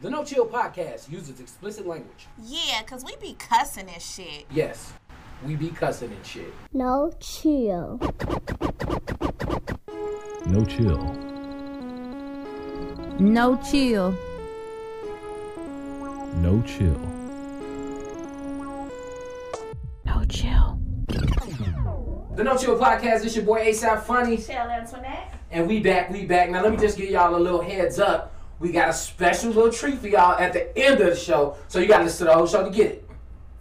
The No Chill podcast uses explicit language. Yeah, cause we be cussing and shit. Yes, we be cussing and shit. No chill. No chill. No chill. No chill. No chill. The No Chill podcast is your boy ASAP Funny, Shell Antoinette. and we back, we back. Now let me just give y'all a little heads up. We got a special little treat for y'all at the end of the show, so you gotta listen to the whole show to get it.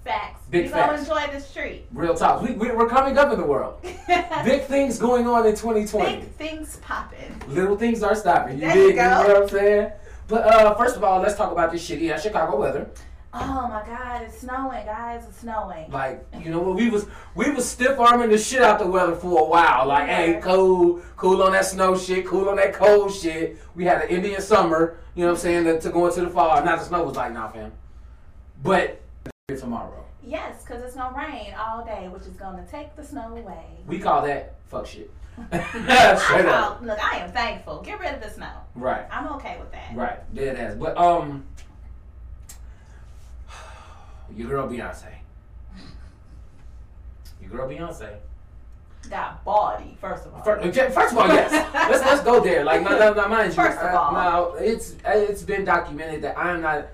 Facts. Big you facts. enjoy this treat. Real talk. We, we, we're coming up in the world. Big things going on in 2020. Big things popping. Little things are stopping. You There dig? you go. know what I'm saying? But uh, first of all, let's talk about this shitty ass Chicago weather. Oh my God, it's snowing, guys. It's snowing. Like, you know what? We was we was stiff arming the shit out the weather for a while. Like, hey, cool, cool on that snow shit, cool on that cold shit. We had an Indian summer, you know what I'm saying, to, to go into the fall. Now the snow was like, nah, fam. But tomorrow, Yes, because it's gonna rain all day, which is gonna take the snow away. we call that fuck shit. I Straight call, up. look, I am thankful. Get rid of the snow. Right. I'm okay with that. Right, dead ass. But um, your girl Beyonce, your girl Beyonce. Got body, first of all. First, first of all, yes. let's let's go there. Like, no, no, no, mind you. First of uh, all. now it's it's been documented that I am not.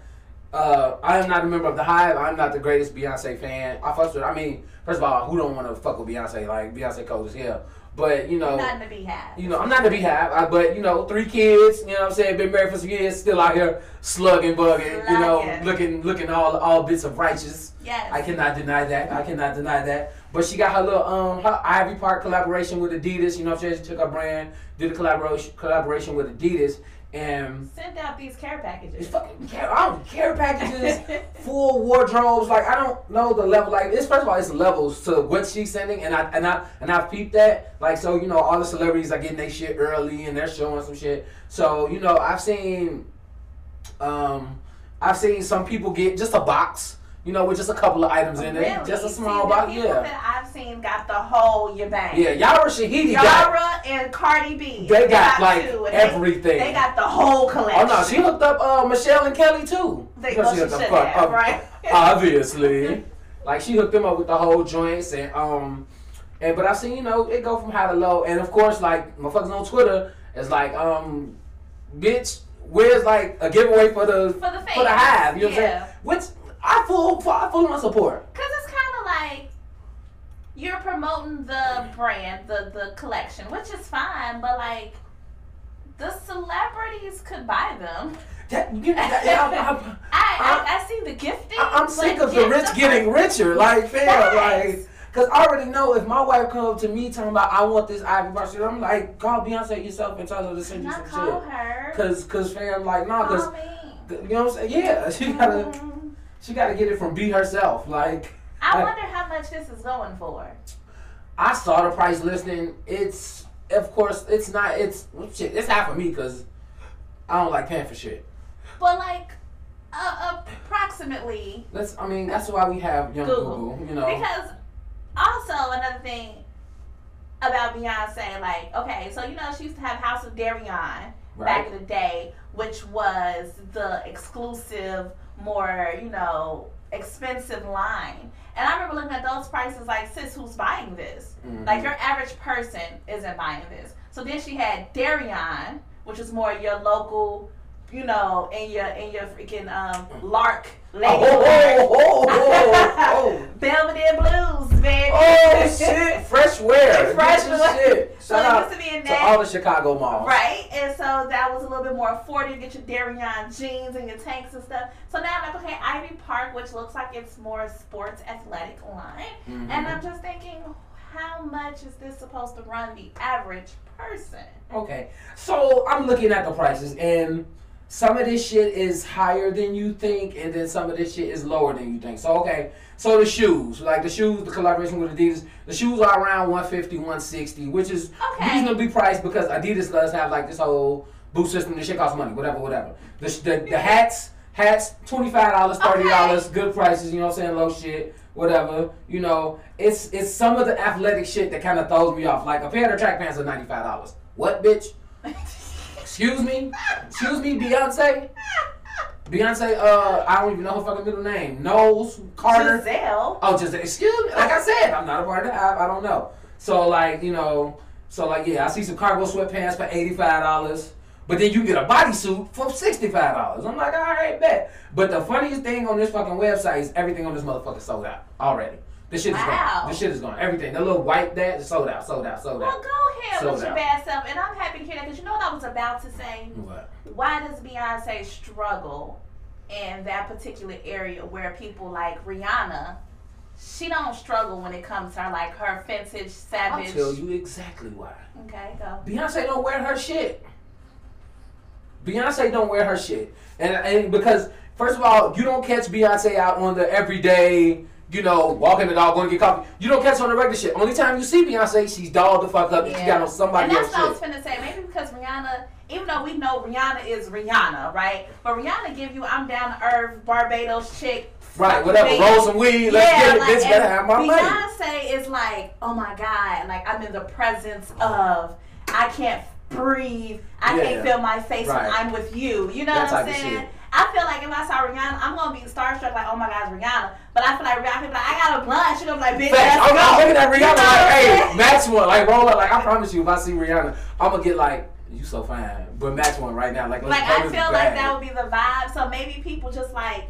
Uh, I am not a member of the Hive. I'm not the greatest Beyonce fan. I fuck with. I mean, first of all, who don't want to fuck with Beyonce? Like Beyonce cold as hell. But you know, Nothing to be had. you know, I'm not the BeyHive, I, but you know, three kids, you know what I'm saying, been married for some years, still out here slugging, bugging, you know, looking looking all all bits of righteous. Yes. I cannot deny that. I cannot deny that. But she got her little um her Ivy Park collaboration with Adidas, you know what I'm saying? She took her brand, did a collaboration collaboration with Adidas and sent out these care it's packages. fucking care, I don't care packages, wardrobes. Like I don't know the level. Like it's first of all, it's levels to what she's sending, and I and I and I peeped that. Like so, you know, all the celebrities are getting their shit early, and they're showing some shit. So you know, I've seen, um, I've seen some people get just a box. You know, with just a couple of items in it, just a small the box. Yeah, that I've seen got the whole Yabang. yeah. Yara Shahidi got. Yara and Cardi B. They got, like, two, everything. They, they got the whole collection. Oh no, she hooked up uh, Michelle and Kelly too. They, well, she should up- uh, have, right? obviously. like she hooked them up with the whole joints and um and but I've seen you know it go from high to low and of course like motherfuckers on Twitter is like um bitch where's like a giveaway for the For the for the hive you know what I'm saying which I full I full on support Because it's kind of like you're promoting the brand, the, the collection, which is fine, but like the celebrities could buy them. that, you know, that, yeah, I'm, I, I, I see the gifting. I- I'm but sick of the rich getting richer. Like, fam, Facts. like, cause I already know if my wife comes up to me talking about I want this Ivy Park shit, I'm like, call Beyonce yourself and tell her to send you some call shit. her. Cause, cause, fam, like, nah, cause, me. you know what I'm saying? Yeah, she gotta, Mhm. She gotta get it from B herself. Like, I I- wonder how much this is going for. I saw the price listing. It's, of course, it's not. It's shit. It's half of me, cause I don't like paying for shit. But like, uh, approximately That's, I mean, that's why we have young Google. Google. You know, Because also another thing about Beyonce, like, okay, so you know she used to have House of Deréon back in the day, which was the exclusive, more, you know, expensive line. And I remember looking at those prices like, sis, who's buying this? Mhm. Like your average person isn't buying this. So then she had Deréon, which is more your local, you know, in your in your freaking um Lark lady. Oh, oh, oh, oh, oh. Belvedere Blues, baby. Oh shit, fresh wear. Fresh wear. shit. So Shout it out used to be in to all the Chicago malls. Right, and so that was a little bit more affordable. To get your Deréon jeans and your tanks and stuff. So now I'm like, okay, Ivy Park, which looks like it's more sports athletic line, Mhm. and I'm just thinking, how much is this supposed to run the average person? Okay, so I'm looking at the prices, and some of this shit is higher than you think, and then some of this shit is lower than you think. So okay, so the shoes, like the shoes, the collaboration with Adidas, the shoes are around 150, 160, which is Okay. reasonably priced because Adidas does have like this whole Boost system. The shit costs money, whatever, whatever. The the, the hats, hats, twenty five dollars, thirty dollars, good prices. You know what I'm saying? Low shit, whatever. You know, it's it's some of the athletic shit that kind of throws me off. Like a pair of track pants are ninety five dollars. What, bitch? Excuse me? Excuse me, Beyonce? Beyonce, uh, I don't even know her fucking middle name. Knowles Carter. Giselle. Oh, just excuse me. Like I said, I'm not a part of the app. I don't know. So like you know, so like yeah, I see some cargo sweatpants for eighty five dollars. But then you get a bodysuit for sixty five dollars. I'm like, all right, bet. But the funniest thing on this fucking website is everything on this motherfucker sold out already. This shit is Wow. gone. This shit is gone. Everything. The little white that sold out, sold out, sold Well, out. Well, go ahead Sold with your bad self, and I'm happy to hear that because you know what I was about to say. What? Why does Beyonce struggle in that particular area where people like Rihanna? She don't struggle when it comes to her like her vintage savage. I'll tell you exactly why. Okay, go. Beyonce don't wear her shit. Beyonce don't wear her shit, and and because first of all, you don't catch Beyonce out on the everyday, you know, walking the dog, going to get coffee. You don't catch her on the regular shit. Only time you see Beyonce, she's dolled the fuck up and she got on somebody and that's what I was finna say. Maybe because Rihanna, even though we know Rihanna is Rihanna, right? But Rihanna give you I'm down to earth Barbados chick. Right, whatever. baby. Roll some weed. Let's yeah, get it. like, bitch better have my money. Beyonce is like, oh my god, like I'm in the presence of, I can't breathe, I Yeah. can't feel my face Right. when I'm with you. You know That what I'm saying? I feel like if I saw Rihanna, I'm gonna be starstruck, like, oh my god, it's Rihanna. But I feel like Rihanna, be like, I got a blunt. She gonna be like, bitch, Facts. I'm. I'm looking at You Rihanna know like, hey, match one. Like, roll up. Like, I promise you, if I see Rihanna, I'm gonna get like, you so fine. But match one right now. Like, Like I feel like that would be the vibe. So maybe people just like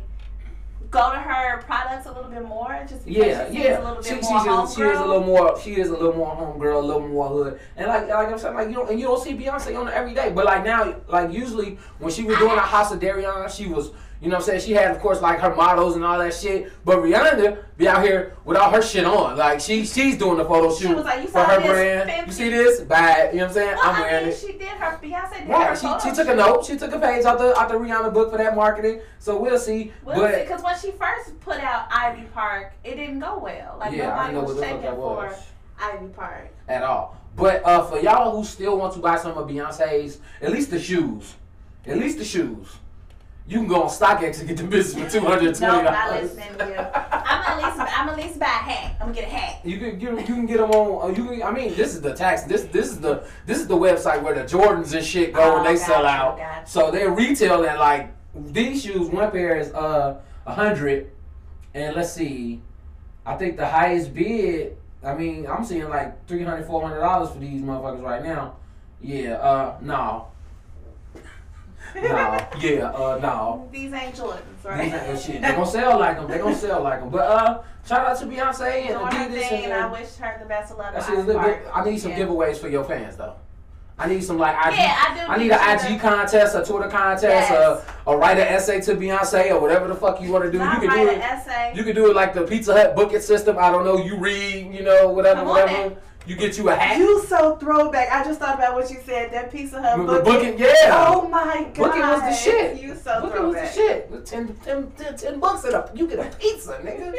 go to her products a little bit more, just because Yeah, she yeah. a little She, bit she's more a, she is a little more. She is a little more homegirl, a little more hood, and like like I'm saying, like you don't and you don't see Beyonce on every day. But like now, like usually when she was doing a House of Deréon, she was. You know what I'm saying? She had, of course, like her models and all that shit. But Rihanna be out here with all her shit on. Like, she she's doing the photo shoot was like, for her brand. 50." You see this? It. You know what I'm saying? Well, I'm I wearing mean, it. she did her. Beyonce did her. She, she took a note. She took a page out the out the Rihanna book for that marketing. So we'll see. Well, but because when she first put out Ivy Park, it didn't go well. Like yeah, I nobody know was checking that for. Ivy Park. at all. But uh, for y'all who still want to buy some of Beyonce's, at least the shoes, at least the shoes, you can go on StockX and get the business for two hundred No, I'm not dollars. listening you. I'm at least. I'm at least buy a hat. I'm gonna get a hat. You can you, you can get them on. Uh, you can, I mean, this is the tax. This this is the this is the website where the Jordans and shit go Oh, and they sell gotcha, out. gotcha. So they retail at like these shoes. One pair is uh a hundred, and let's see, I think the highest bid. I mean, I'm seeing like 300 400 dollars for these motherfuckers right now. Yeah. Uh, no. No. Yeah. Uh, no. These ain't Jordans, These right? ain't- shit, they gonna sell like them. They gonna sell like them. But uh, shout out to Beyonce and Adidas thing, and I wish her the best of luck. That on shit is Ivy lit, Park. but I need some Yeah. giveaways for your fans though. I need some like IG. Yeah, I do I need an IG contest, a Twitter contest, Yes. a, a write an essay to Beyonce or whatever the fuck you want to do. Not you can write do an it. essay. You can do it like the Pizza Hut book it system. I don't know. You read, you know, whatever, Come whatever. You get you a hat. You so throwback. I just thought about what you said. That Pizza Hut Remember booking. booking? Yeah. Oh my god. Booking was the shit. You so Booking was the shit. With 10, 10, 10, 10 bucks at a, you get a pizza, nigga.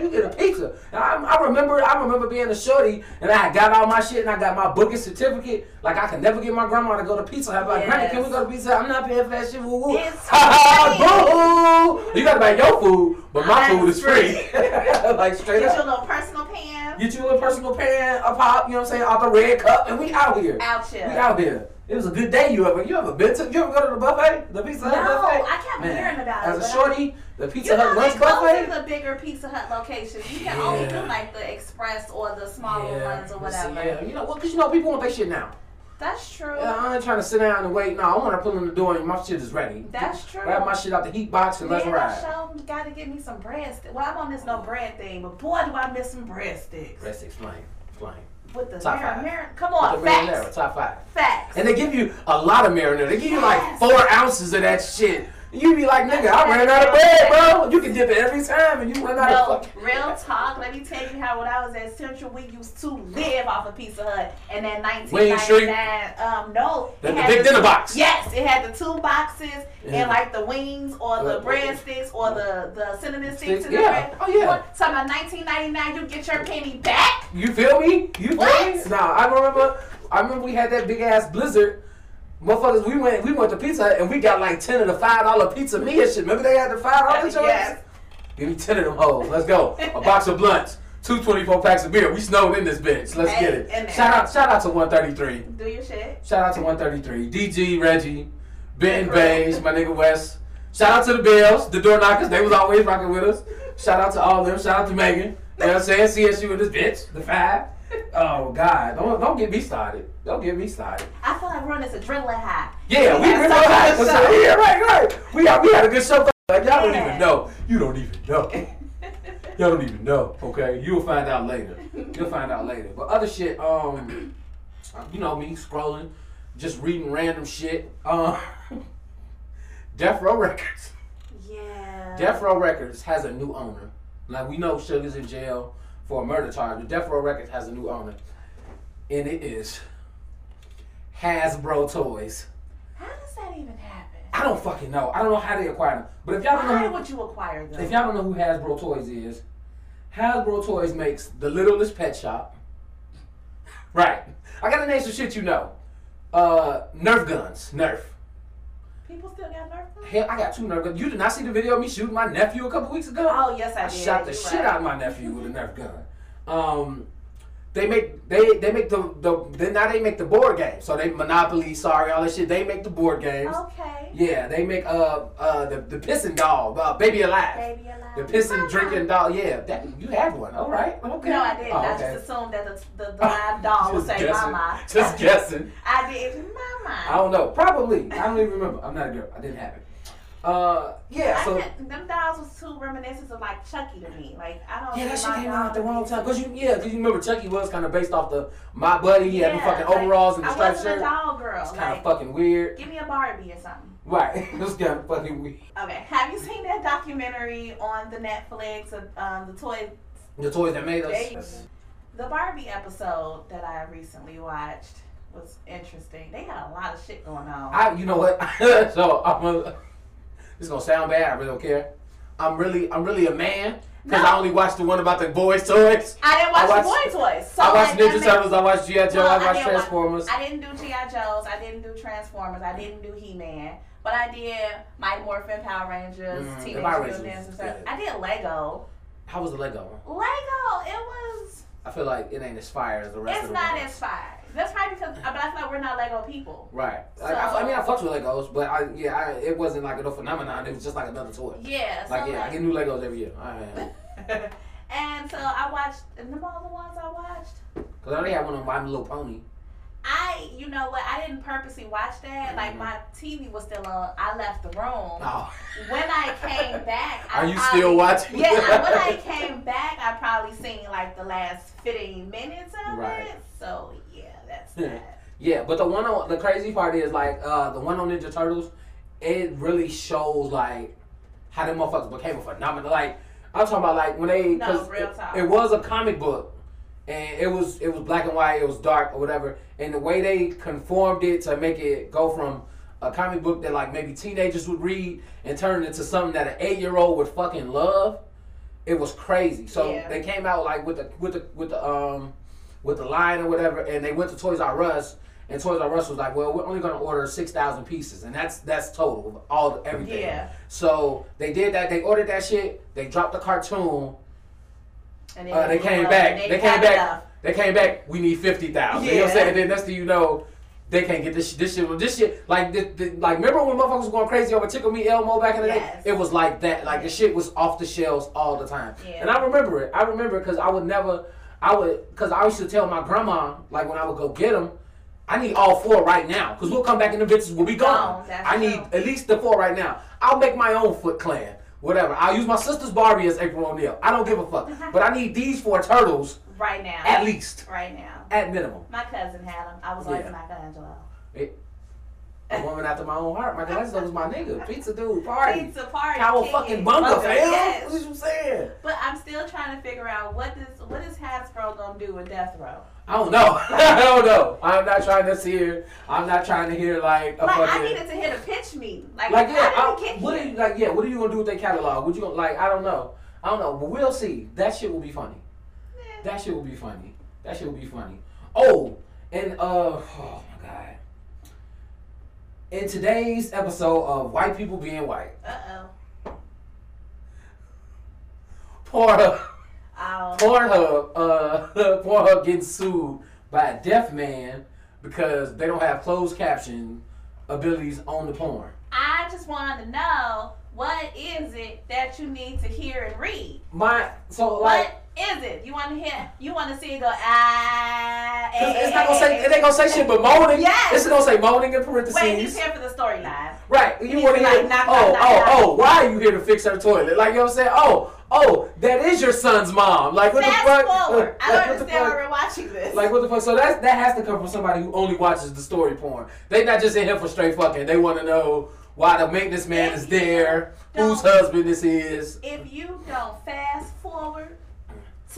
You get a pizza. I, I remember, I remember being a shorty, and I got all my shit, and I got my booking certificate. Like I can never get my grandma to go to Pizza Hut. Like, Granny, can we go to Pizza Hut? I'm not paying for that shit. Woo woo. It's Ha ha. Boo. You gotta buy your food, but my That's food is free. like straight Get up. your little personal pan. Get you a little personal pan, a pop, you know what I'm saying, out the red cup, and we out here. Out here. We out here. It was a good day. You ever you ever been to you ever go to the buffet? The Pizza Hut No, buffet? I kept hearing about it, As a shorty, the Pizza You Hut lunch buffet. the bigger Pizza Hut locations. You can only do like the express or the smaller ones or whatever. Yeah, you know what? Because you know people want their shit now. That's true. Yeah, I ain't trying to sit down and wait. No, I want to pull in the door and my shit is ready. That's true. Grab my shit out the heat box and let's Man, ride. I sure gotta get me some breadsticks. Well, I don't miss no bread thing, but boy, do I miss some breadsticks. Let's explain. Explain. With the Top five. marin- Come on, the marinara, facts. top five. Facts. And they give you a lot of marinara. They give you like four ounces of that shit. You be like, nigga, I ran out of bread, bro. You can dip it every time, and you run out No, of fucking. real talk. Let me tell you how when I was at Central, we used to live off of Pizza Hut, and then Wayne Street? 1999. Um, no, The, the big the- dinner box. Yes, it had the two boxes Yeah. and like the wings or the Uh, breadsticks or the the cinnamon sticks Sticks, yeah. bread. Oh, yeah. So about 1999, you get your penny back. You feel me? You feel What? me? Nah, I remember. I remember we had that big ass blizzard. Motherfuckers, we went we went to Pizza Hut and we got like ten of the five dollar pizza meal shit. Remember they had the five dollar joints? Yes. Give me ten of them hoes. Let's go. A box of blunts. Two twenty four packs of beer. We snowed in this bitch. Let's Hey, get it. Shout out, shout out to 133. Do your shit. Shout out to 133. DG, Reggie, Ben. Beige, my nigga West. Shout out to the Bells, the door knockers. They was always rocking with us. Shout out to all of them. Shout out to Megan. You know what I'm saying? CSU and this bitch, the five. Oh God, don't don't get me started. Don't get me started. I feel like we're on this adrenaline high. Yeah, we had really such a had good so, show. yeah, right, right. We got we had a good show. Like y'all don't even know. You don't even know. Y'all don't even know. Okay, you'll find out later. You'll find out later. But other shit, um, you know me scrolling, just reading random shit. Um, Death Row Records. Yeah. Death Row Records has a new owner. Like we know Sugar's in jail for a murder charge, but Death Row Records has a new owner, and it is Hasbro Toys. How does that even happen? I don't fucking know. I don't know how they acquired them. But if y'all don't Why know, would you acquire them? if y'all don't know who Hasbro Toys is, Hasbro Toys makes the Littlest Pet Shop. Right. I gotta name some shit you know. Uh, Nerf guns. Nerf. People still got Nerf guns? Hell, I got two Nerf guns. You did not see the video of me shooting my nephew a couple weeks ago? Oh yes, I, I did. shot the You're shit right. out of my nephew with a Nerf gun. Um, they make they they make the the they, now they make the board game. So they Monopoly, sorry, all that shit. They make the board games. Okay. Yeah, they make uh uh the the pissing doll, uh, baby alive. Baby alive. The pissing Mama. drinking doll. Yeah, that you had one. All right, okay. No, I didn't. Oh, I okay. just assumed that the the, the live doll would say guessing. "mama." Just guessing. I did, "mama." I don't know. Probably. I don't even remember. I'm not a girl. I didn't have it. Uh, yeah. So. them dolls was too reminiscent of like Chucky to me. Like I don't. Know. Yeah, that shit came out at the wrong time. Cause you, yeah, cause you remember Chucky was kind of based off the My Buddy. He had the Yeah, fucking like, overalls and the I striped wasn't shirt. a doll girl. It's kind like, of fucking weird. give me a Barbie or something. Right. it was kind of fucking weird. Okay, have you seen that documentary on the Netflix of um, the toy, The toys that made us. the Barbie episode that I recently watched was interesting. They had a lot of shit going on. I, you know what? so I'm a, this is gonna sound bad. I really don't care. I'm really, I'm really a man because No. I only watched the one about the boys' toys. I didn't I watch, watched- the boy toys. So I watched like, Ninja Turtles. I watched GI Joe. I I watched watch- Transformers. I didn't do G.I. Joes. I didn't do Transformers. I didn't do He Man. But I did Mighty Morphin Power Rangers, Mm, Teenage Mutant Ninja Turtles. I did Lego. How was the Lego? Lego, it was. I feel like it ain't as fire as the rest It's of the not ones. as fire. That's probably because, but I feel like we're not Lego people. Right. I, So- I, I mean, I fucked with Legos, but I, yeah, I, it wasn't like a phenomenon. It was just like another toy. Yeah. So Like, I get new Legos every year. And so I watched. And them all the ones I watched. Cause I only had one on My Little Pony. I, you know what? I didn't purposely watch that. Like Mhm. my TV was still on. I left the room. Oh, When I came back, I are you probably- still watching? Yeah, when I came back, I probably seen like the last fifteen minutes of Right. it. So yeah, that's Yeah. that. Yeah, but the one on the crazy part is like uh the one on Ninja Turtles, it really shows like how them motherfuckers became a phenomenon. Like I'm talking about like when they No, real it, it was a comic book and it was it was black and white, it was dark or whatever, and the way they conformed it to make it go from a comic book that like maybe teenagers would read and turn it into something that an eight year old would fucking love. It was crazy. So Yeah. they came out like with the with the with the um with the line or whatever, and they went to Toys R Us, and Toys R Us was like, "Well, we're only going to order six thousand pieces, and that's that's total of all everything." Yeah. So they did that. They ordered that shit. They dropped the cartoon. And Uh, they came back. and They, came back. enough. They came back. We need fifty thousand. Yeah. You know what I'm saying? And then next thing you know, they can't get this. This shit. This shit. Like this, this- like remember when motherfuckers was going crazy over Tickle Me Elmo back in the Yes. day? It was like that. Like the shit was off the shelves all the time. Yeah. And I remember it. I remember because I would never. I would because I used to tell my grandma like when I would go get them. I need all four right now because we'll come back in the bitches will be gone. Gone, that's I need true. at least the four right now. I'll make my own Foot Clan. Whatever. I'll use my sister's Barbie as April O'Neil. I don't give a fuck. But I need these four turtles Right now. at least. Right now. At minimum. My cousin had them. I was like Yeah. Michelangelo. A woman after my own heart. Michelangelo was my nigga. Pizza dude. Party. Pizza party. Kid. fucking bunga, Bunga, fam. yes. What you saying? But I'm still trying to figure out what is what is Hasbro gonna do with Death Row. I don't know. I don't know. I'm not trying to hear. I'm not trying to hear like a Like I fucking. needed to hit a pitch me. Like, Like yeah, I, what are you like? Yeah, what are you gonna do with their catalog? What you gonna like? I don't know. I don't know, but we'll see. That shit will be funny. That shit will be funny. That shit will be funny. Oh, and uh, oh. In today's episode of White People Being White, Uh oh. Pornhub, Oh. Pornhub, uh, Pornhub getting sued by a deaf man because they don't have closed caption abilities on the porn. I just wanted to know What is it that you need to hear and read? My so like. what is it? You want to hear? You want to see it go ah? Cause eh, it's not gonna eh, say eh, it ain't gonna say shit but moaning. Yes. It's gonna say moaning in parentheses. Wait, he's here for the storyline. Right. You He's want to like, hear? knock, oh, knock, oh, knock, oh. Why are you here to fix her toilet? Like you know what I'm saying? Oh, oh, that is your son's mom. Like what Fast the fuck? forward. I don't understand why we're watching this. Like what the fuck? So that that has to come from somebody who only watches the story porn. They not just in here for straight fucking. They want to know why the maintenance man If is there, whose husband this is. if you don't fast forward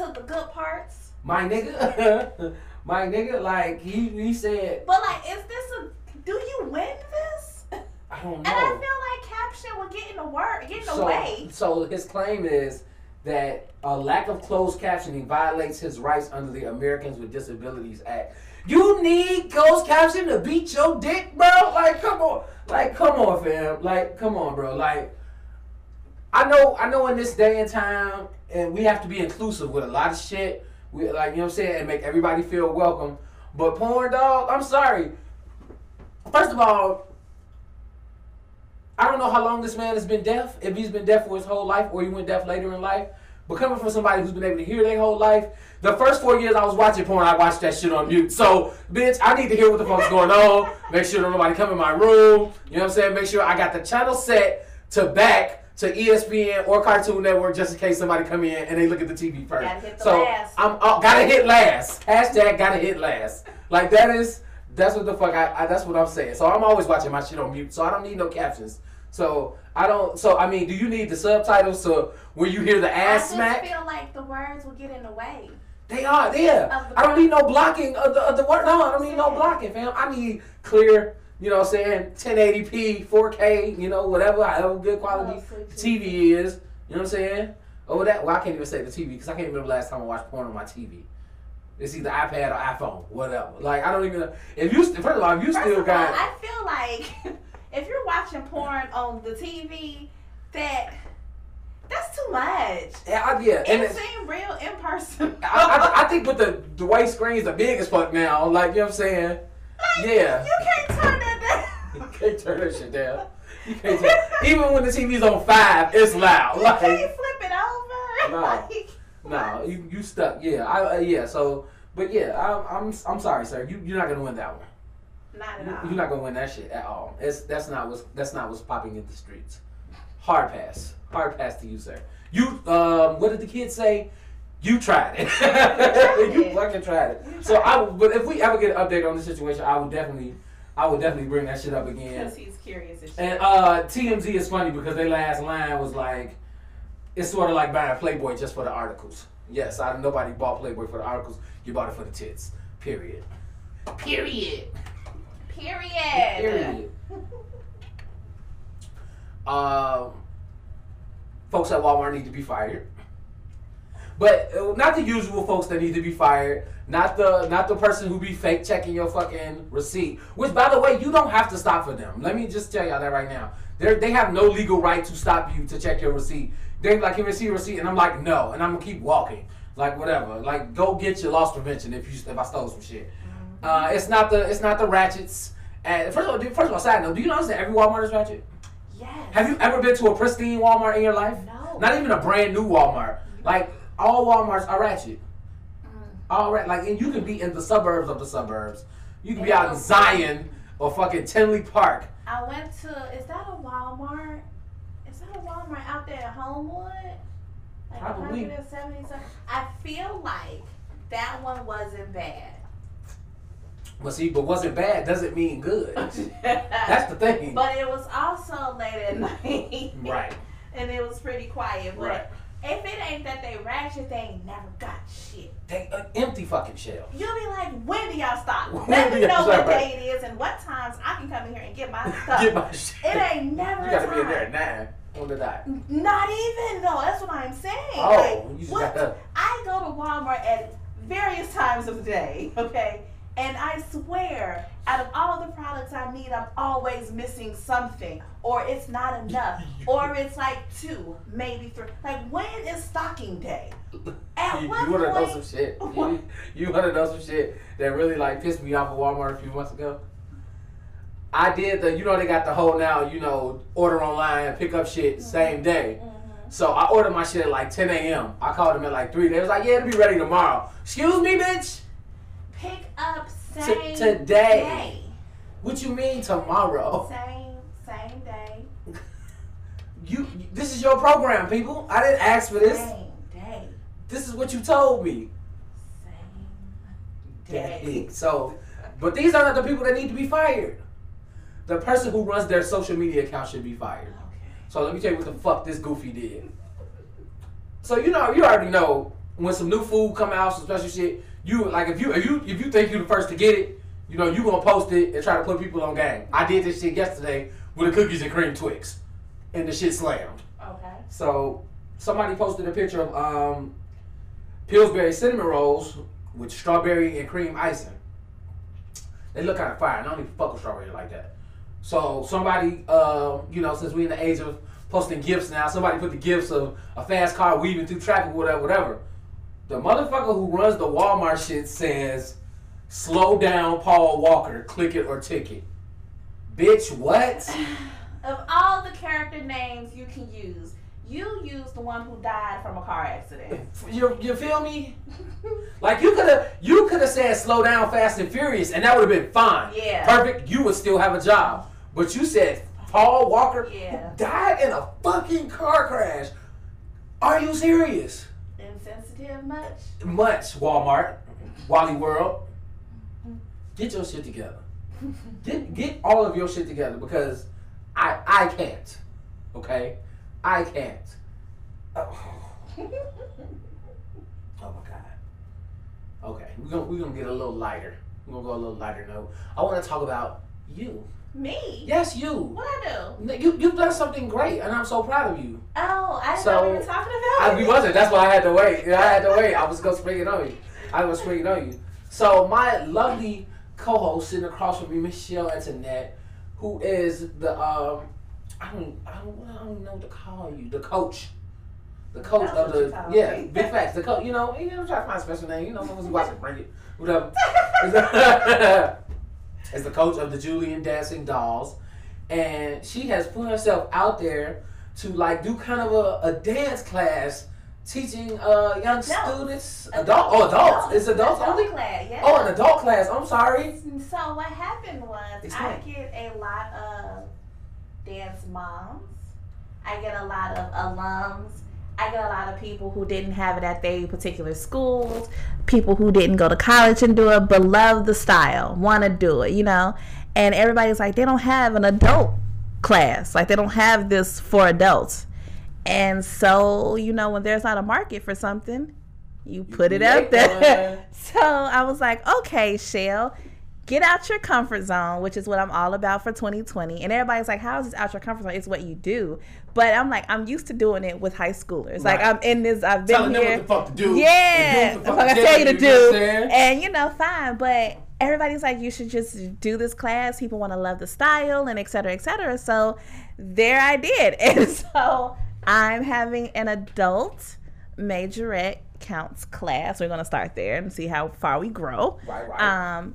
the good parts, My nigga, my nigga. Like he he said, but like, is this a? Do you win this? I don't know. And. I feel like caption will get in the word, get in the so, way. so his claim is that a lack of closed captioning violates his rights under the Americans with Disabilities Act. You need closed caption to beat your dick, bro? Like, come on. Like, come on, fam. Like, come on, bro. Like, I know, I know in this day and time, and we have to be inclusive with a lot of shit. We like, you know what I'm saying, and make everybody feel welcome. But porn dog, I'm sorry. First of all, I don't know how long this man has been deaf. If he's been deaf for his whole life, or he went deaf later in life. But coming from somebody who's been able to hear their whole life, the first four years I was watching porn, I watched that shit on mute. So, bitch, I need to hear what the fuck's going on. Make sure nobody come in my room. You know what I'm saying? Make sure I got the channel set to back to ESPN or Cartoon Network just in case somebody come in and they look at the TV first. Gotta the so last. I'm uh, gotta hit last. Hashtag gotta hit last. Like that is that's what the fuck I, I that's what I'm saying. So I'm always watching my shit on mute. So I don't need no captions. So I don't. So I mean, do you need the subtitles so when you hear the I ass just smack? I feel like the words will get in the way. They are Yeah. I don't need no blocking of the, of the word. No, I don't need no blocking, fam. I need clear. You know what I'm saying? 1080p, 4K. You know whatever, however good quality Oh, TV is. You know what I'm saying? Over that. Well, I can't even say the TV because I can't remember the last time I watched porn on my TV. It's either iPad or iPhone, whatever. Like I don't even. know. If you first of all, if you First still of all, got. I feel like if you're watching porn on the TV, that that's too much. Yeah, I- yeah, and It seemed real in person. I, I, I think with the the white screen's the big as fuck now. Like you know what I'm saying? Like, Yeah. You can't turn that You down. can't turn that shit down. You can't turn, even when the TV's on five, it's loud. You Like can't flip it over. No. Like, no, you you stuck. Yeah, I uh, yeah. So, but yeah, I'm I'm I'm sorry, sir. You you're not gonna win that one. Not at You- all. You're not gonna win that shit at all. It's that's not what's that's not what's popping in the streets. Hard pass. Hard pass to you, sir. You um, what did the kids say? You tried it. you it. fucking tried it. You So I, would- but if we ever get an update on the situation, I would definitely, I would definitely bring that shit up again. Because he's curious as shit. And uh, TMZ is funny because their last line was like, it's sort of like buying Playboy just for the articles. Yes, I nobody bought Playboy for the articles. You bought it for the tits. Period. Period. Period. Period. Um, folks at Walmart need to be fired. But uh, not the usual folks that need to be fired. Not the not the person who be fake checking your fucking receipt. Which, by the way, you don't have to stop for them. Let me just tell y'all that right now. They they have no legal right to stop you to check your receipt. They like, can we see your receipt? And I'm like, no. And I'm gonna keep walking. Like whatever. Like go get your loss prevention if you if I stole some shit. Uh, it's not the it's not the ratchets. And first of all, first of all, side note, do you notice that every Walmart is ratchet? Yes. Have you ever been to a pristine Walmart in your life? No. Not even a brand new Walmart. Like all Walmarts are ratchet. Mm. All right, like and you can be in the suburbs of the suburbs. You can be out in Zion or fucking Tinley Park. I went to. Is that a Walmart? Is that a Walmart out there at Homewood? Like Probably. 170 something. I feel like that one wasn't bad. But see, but wasn't bad doesn't mean good. That's the thing. But it was also late at night. Right. And it was pretty quiet. But Right. If it ain't that they ratchet, they ain't never got shit. They an empty fucking shell. You'll be like, when do y'all stop? When Let me know what right. day it is and what times I can come in here and get my stuff. Get my shit. it ain't never You gotta a be in there time. at nine on the dot. Not even though. That's what I'm saying. Oh, like, you just what? got. I go to Walmart at various times of the day, okay? And I swear, out of all the products I need, I'm always missing something. Or it's not enough. or it's like two, maybe three. Like, when is stocking day? At You, what you wanna know some shit? You, you wanna know some shit that really like pissed me off at Walmart a few months ago? I did the, you know, they got the whole now, you know, order online, pick up shit mm-hmm. same day. Mm-hmm. So I ordered my shit at like 10 a.m. I called them at like 3. They was like, yeah, it'll be ready tomorrow. Excuse me, bitch? Pick up same today. day. What you mean tomorrow? Same. You, this is your program, people. I didn't ask for this. Same day. This is what you told me. Same day. So, but these are not the people that need to be fired. The person who runs their social media account should be fired. Okay. So let me tell you what the fuck this goofy did. So you know, you already know when some new food come out, some special shit. You like if you if you if you think you the first to get it, you know you gonna post it and try to put people on game. I did this shit yesterday with the cookies and cream Twix, and the shit slammed. Okay. So somebody posted a picture of um, Pillsbury cinnamon rolls with strawberry and cream icing. They look kind of fire. I don't even fuck with strawberry like that. So somebody, uh, you know, since we in the age of posting gifts now, somebody put the gifts of a fast car weaving through traffic, whatever, whatever. The motherfucker who runs the Walmart shit says, "Slow down, Paul Walker. Click it or ticket." Bitch, what? Of all the character names you can use, you use the one who died from a car accident. You, you feel me? Like you could have you could have said slow down, fast and furious, and that would have been fine. Yeah. Perfect. You would still have a job. But you said Paul Walker Yeah. died in a fucking car crash. Are you serious? Insensitive much? Much Walmart, Wally World. Get your shit together. Get get all of your shit together because I I can't. Okay? I can't. Oh. Oh my god. Okay, we're gonna we're gonna get a little lighter. We're gonna go a little lighter note. I want to talk about you. Me? Yes, you. What I do? You you've done something great, and I'm so proud of you. Oh, I didn't So, know we were talking about I, we wasn't. That's why I had to wait. I had to wait. I was gonna spring it on you. I was springing on you. So my lovely co-host sitting across from me, Michelle Antoinette, who is the um, I don't I don't I don't know what to call you, the coach. The coach That's of the yeah, me. big facts. The coach, you know, you know, I'm trying to find a special name. You know, someone's watching, bring it, whatever. is the coach of the Julian Dancing Dolls, and she has put herself out there to like do kind of a, a dance class teaching uh young Adults. students adult oh adults it's adults Adult only class, yeah. oh an adult class I'm sorry So what happened was Explain. I get a lot of dance moms. I get a lot of alums. I get a lot of people who didn't have it at their particular schools, people who didn't go to college and do it, but love the style, want to do it, you know. And everybody's like, they don't have an adult class, like they don't have this for adults. And so, you know, when there's not a market for something, you put it out there. one. So I was like, okay, Shell, get out your comfort zone, which is what I'm all about for 2020. And everybody's like, how is this out your comfort zone? It's what you do. But I'm like, I'm used to doing it with high schoolers. Like I'm in this, I've been telling them here. what the fuck to do Yeah, and do that's what what I the tell you to fuck know do. And you know, fine. But everybody's like, you should just do this class. People want to love the style and et cetera, et cetera. So there I did. And so I'm having an adult majorette counts class. We're gonna start there and see how far we grow. Right, right. Um,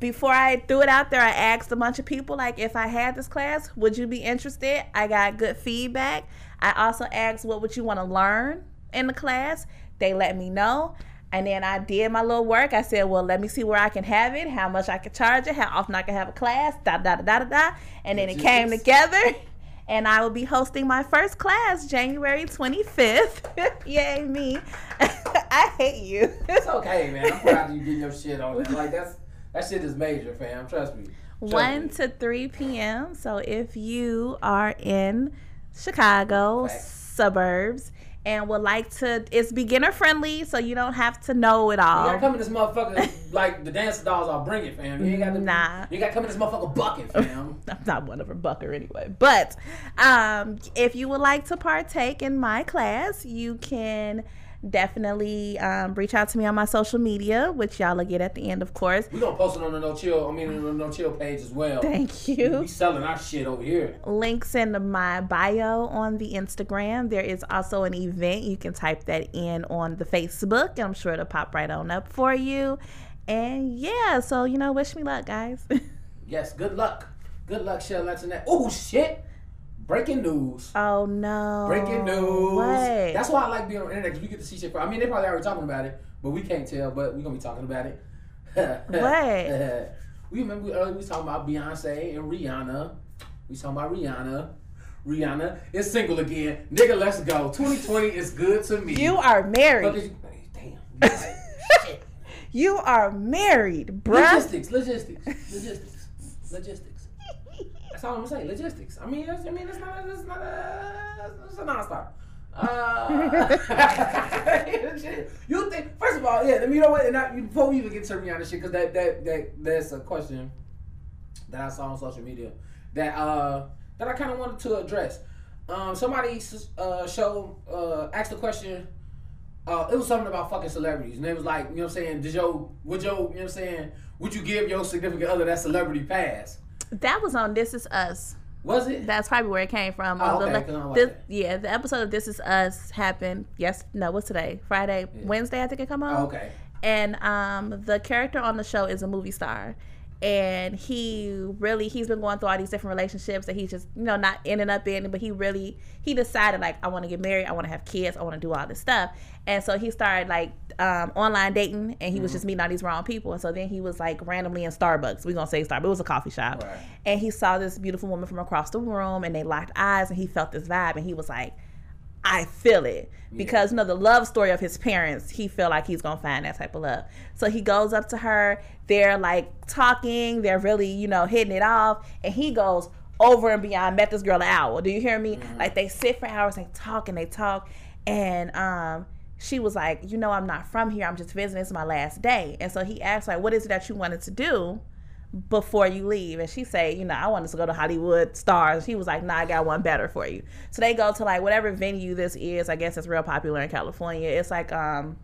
before I threw it out there, I asked a bunch of people like, if I had this class, would you be interested? I got good feedback. I also asked, what would you want to learn in the class? They let me know. And then I did my little work. I said, well, let me see where I can have it, how much I can charge it, how often I can have a class, da da da da da da. And then it came together. And I will be hosting my first class January 25th. Yay, me. I hate you. it's okay man I'm proud of you getting your shit on like that's that shit is major fam trust me Trust 1 me. to 3 p.m. So if you are in Chicago suburbs and would like to, it's beginner friendly, so you don't have to know it all. You gotta come in this motherfucker like the dance dolls. I'll bring it, fam. You ain't got to. Nah. You gotta come in this motherfucker bucket, fam. I'm not one of her bucker anyway. But um, if you would like to partake in my class, you can definitely um, reach out to me on my social media, which y'all will get at the end, of course. We gonna post it on the no chill. I mean, on the no chill page as well. Thank you. We selling our shit over here. links in my bio on the Instagram. There is also an event. You can type that in on the Facebook. I'm sure it'll pop right on up for you. And yeah, so you know, wish me luck, guys. Yes. Good luck. Good luck, Shell. That's in that. Oh shit! Breaking news. Oh no. Breaking news. What? That's why I like being on the internet because we get to see shit. I mean, they probably already talking about it, but we can't tell. But we're gonna be talking about it. What? we remember earlier uh, we was talking about Beyonce and Rihanna. We talking about Rihanna. Rihanna is single again. Nigga, let's go. 2020 is good to me. you are married. you- Damn. Shit. You are married, bruh. Logistics, logistics, logistics, logistics. That's all I'm gonna say. Logistics. I mean, I mean, it's not, it's not a, it's a non-stop. Uh, you think? First of all, yeah. I mean, you know what? And I, before we even get to Rihanna shit, because that, that that that's a question that I saw on social media that uh that I kind of wanted to address. Um, somebody uh showed uh asked the question. Uh, it was something about fucking celebrities, and it was like, you know what I'm saying? Did your would your you know what I'm saying? Would you give your significant other that celebrity pass? That was on This Is Us. Was it? That's probably where it came from. Oh, okay, the- 'cause I don't watch this- yeah, the episode of This Is Us happened. Yes, no, what's today? Friday, Wednesday, I think it come out. Oh, okay. and um, the character on the show is a movie star and he really he's been going through all these different relationships that he's just you know not ending up in but he really he decided like i want to get married i want to have kids i want to do all this stuff. And so he started like um, online dating and he was just meeting all these wrong people. And so then he was like randomly in starbucks. We're gonna say starbucks it was a coffee shop. Right. and he saw this beautiful woman from across the room and they locked eyes and he felt this vibe and he was like I feel it because you know the love story of his parents. He feel like he's gonna find that type of love. So he goes up to her. They're like talking. They're really you know hitting it off, and he goes over and beyond. Met this girl an hour. Do you hear me? Like they sit for hours. They talk and they talk, and um. She was like, you know, I'm not from here. I'm just visiting. It's my last day. And so he asked, like, what is it that you wanted to do? Before you leave. And she say you know i wanted to go to hollywood stars. He was like nah i got one better for you. So they go to like whatever venue this is. I guess it's real popular in california. It's like um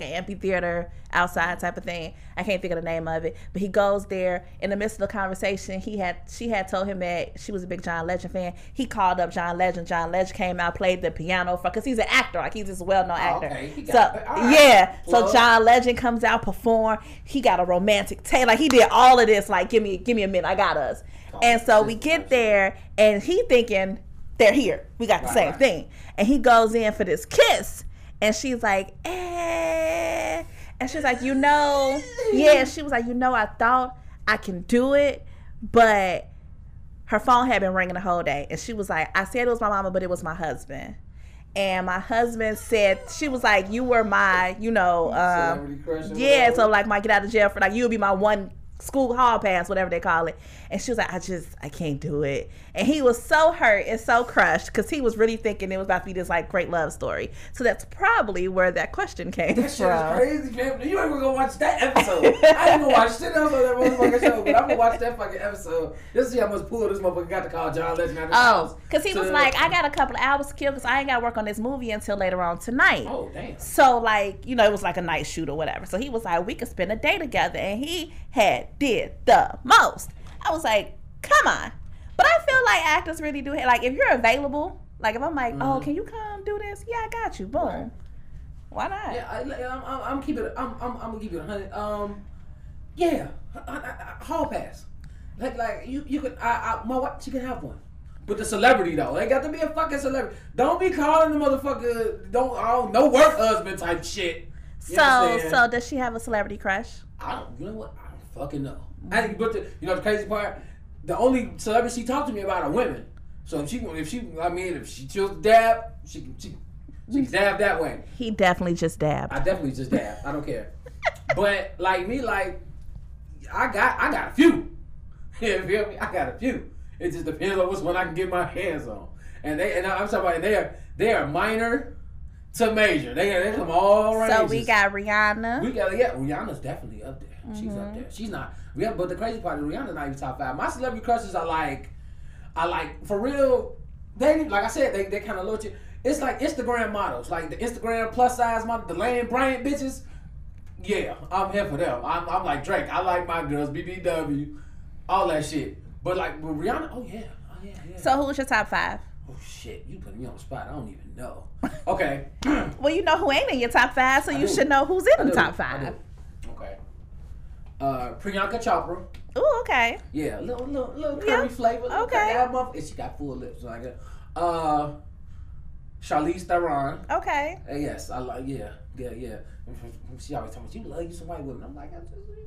like an amphitheater outside type of thing. I can't think of the name of it, but he goes there. In the midst of the conversation, he had she had told him that she was a big John Legend fan. He called up John Legend. John Legend came out, played the piano for because he's an actor, like he's this well known actor. okay. So right. yeah, so Plug. John Legend comes out, perform. He got a romantic tale, like he did all of this. Like give me give me a minute, I got us. And so we get there, and he thinking they're here. We got the Right, same right. thing. And he goes in for this kiss. And she's like, eh. And she's like, you know, yeah. She was like, you know, I thought I can do it, but her phone had been ringing the whole day. And she was like, I said it was my mama, but it was my husband. And my husband said, she was like, you were my, you know, um, Celebrity crush or yeah, so like my get out of jail for like you'll be my one school hall pass, whatever they call it. And she was like, I just I can't do it. And he was so hurt and so crushed because he was really thinking it was about to be this like great love story. So that's probably where that question came That shit is crazy, man. You ain't even gonna watch that episode. I ain't gonna watch shit else on that motherfucking show, but I'm gonna watch that fucking episode. Just see how much pull this motherfucker got to call John Legend Oh, because he was like, I got a couple of hours to kill because I ain't got to work on this movie until later on tonight. Oh damn. So like, you know, it was like a night shoot or whatever. So he was like, we could spend a day together, and he had did the most. I was like, come on. But I feel like actors really do like if you're available. Like if I'm like, oh, Mhm. can you come do this? Yeah, I got you. Boom. Right. Why not? Yeah, I, I'm, I'm, I'm keeping it. I'm, I'm, I'm gonna give you a hundred. Um, yeah, hall pass. Like, like you, you could. I, I, my wife, she can have one. But the celebrity though, they got to be a fucking celebrity. Don't be calling the motherfucker. Don't, oh, no work husband type shit. You So, so does she have a celebrity crush? I don't. You know what? I don't fucking know. I think, but the, you know the crazy part, the only celebrities she talked to me about are women. So if she, if she, I mean, if she chose to dab, she, can- she, she can dab that way. He definitely just dabbed. I definitely just dab. I don't care. but like me, like I got I got a few. You feel me? I got a few. It just depends on which one I can get my hands on. And they and I'm talking about they are they are minor to major. They they come all ranges. so we got Rihanna. we got yeah. Rihanna's definitely up there. She's Mm-hmm. up there. She's not. Yeah, but the crazy part is Rihanna's not even top five. My celebrity crushes are like, I like for real. They like I said they they kind of look. You. It's like Instagram models, like the Instagram plus size model, the Lane Bryant bitches. Yeah, I'm here for them. I'm, I'm like Drake. I like my girls, BBW, all that shit. But like with Rihanna, oh yeah, oh yeah, yeah. so who's your top five? oh shit, you put me on the spot. I don't even know. Okay. Well, you know who ain't in your top five, so I you do. should know who's I in the do, top I five. Uh, Priyanka Chopra. Ooh, okay. Yeah, a little little little Yeah. curry flavor. little Okay. curry. And she got full lips like that. Uh, Charlize Theron. Okay. Uh, yes, I like. Yeah, yeah, yeah. She always tells me you love you some white women. I'm like, just,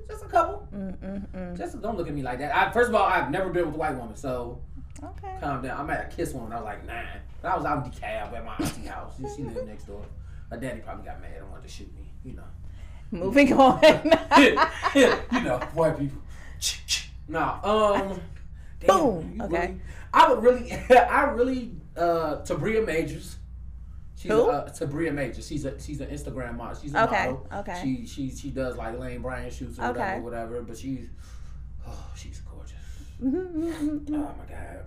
just a couple. Mm-mm-mm. Just don't look at me like that. I, first of all, I've never been with a white woman, so Okay. calm down. I met a kiss woman. I was like nine. But I was out in DeKalb at my auntie house. She, she lived next door. My daddy probably got mad and wanted to shoot me. You know. Moving on. you know, white people. Nah, um, damn, Boom. Okay. really- I would really, I really, uh, Tabria Majors. She's Who? A, uh, Tabria Majors. She's a she's an Instagram model. She's a Okay, model. okay. She she she does like Lane Bryant shoots or Okay. whatever, whatever. But she's, oh, she's gorgeous. Mm-hmm. Oh my god.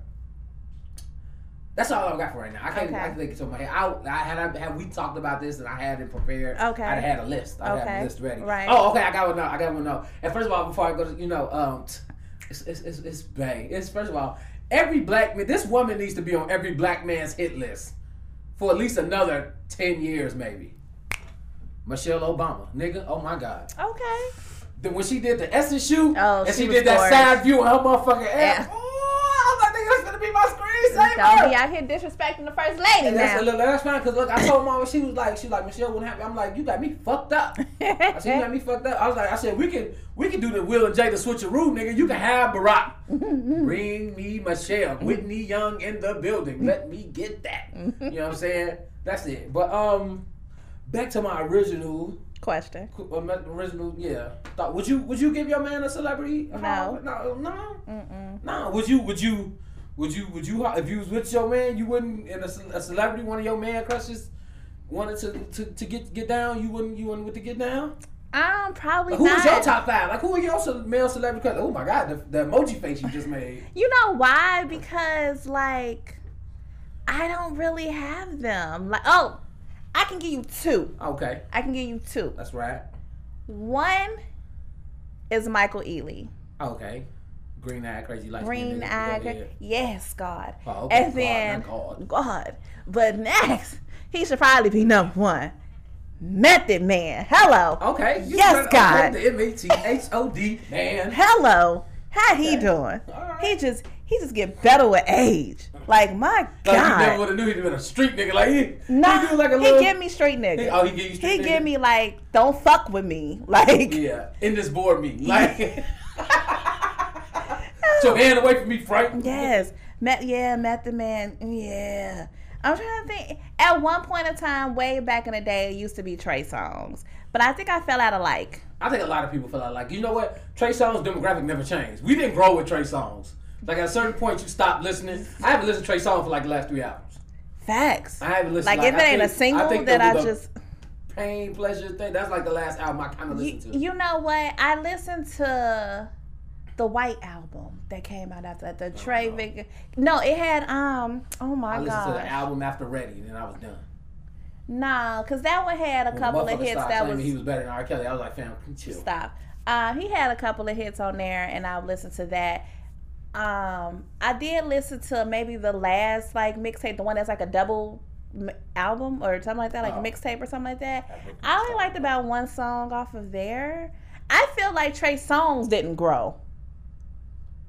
That's all I've got for right now. I can't. Okay. I think of my head. I, I had. I had. We talked about this, and I had it prepared. Okay. I had a list. I had Okay. a list ready. Right. Oh, okay. I got one now. I got one now. And first of all, before I go to, you know, um, it's it's it's, it's bang. It's first of all, every black man. This woman needs to be on every black man's hit list for at least another ten years, maybe. Michelle Obama, nigga. Oh my God. okay. Then when she did the Essence shoot, Oh, and she she, did that gorgeous. side view of her motherfucking ass. Yeah. Oh, I was like, nigga, that's gonna be my Don't be out here disrespecting the first lady And that's, now. that's fine, cause look, I told mama she was like, she was like Michelle wouldn't happy. I'm like, you got me fucked up. I said, you got me fucked up. I was like, I said, we can we can do the Will and Jay the switcheroo, nigga. You can have Barack. Bring me Michelle, Whitney Young in the building. Let me get that. You know what I'm saying? That's it. But um, back to my original. Question. uh, Original, yeah. Thought, would you would you give your man a celebrity? No. no, no. Mm-mm. Nah, would you? Would you? Would you? Would you? If you was with your man, you wouldn't. And a, a celebrity, one of your man crushes, wanted to, to, to get get down. You wouldn't. You wouldn't with to get down. Um, probably Like, who not. was your top five? Like who are your male celebrity crushes? Oh my god, the, the emoji face you just made. You know why? Because like I don't really have them. Like oh, I can give you two. Okay, I can give you two. that's right. One is Michael Ealy. Okay, green eyed crazy light. Green eye. Yes, God. Oh, okay. And then God, not God. God. But next, he should probably be number one. Method Man. Hello. Okay. Yes, God. The M A T H O D man. Hello. How he Okay. doing? All right. He just he just get better with age. Like my God, Like you never would have knew he'd been a street nigga. Like he, No, he like a he little. give me straight nigga. He, oh, he give you street He nigga? give me like, don't fuck with me. Like, Yeah, in this board meeting. Like, Get your hand away from me, Frank. yes, Met, yeah, Method Man, yeah. I'm trying to think. At one point in time, way back in the day, it used to be Trey Songz, but I think I fell out of like. I think a lot of people fell out of like, you know what? Trey Songz demographic never changed. We didn't grow with Trey Songz. Like at a certain point, you stop listening. I haven't listened to Trey Songz for like the last three albums. Facts. I haven't listened. Like, if it I ain't a think- single think that the- I just pain pleasure thing. That's like the last album I kind of listened to. you know what? I listened to the White album that came out after that. The Trey no. Vic. No, it had um. Oh my god. I listened to the album after Ready, and then I was done. Nah, cause that one had a When couple of hits that was he was better than R. Kelly. I was like, fam, chill. stop. Uh, he had a couple of hits on there, and I listened to that. Um, I did listen to maybe the last like mixtape, the one that's like a double m- album or something like that, like Oh. mixtape or something like that. I only liked about one song off of there. I feel like Trey Songz didn't grow.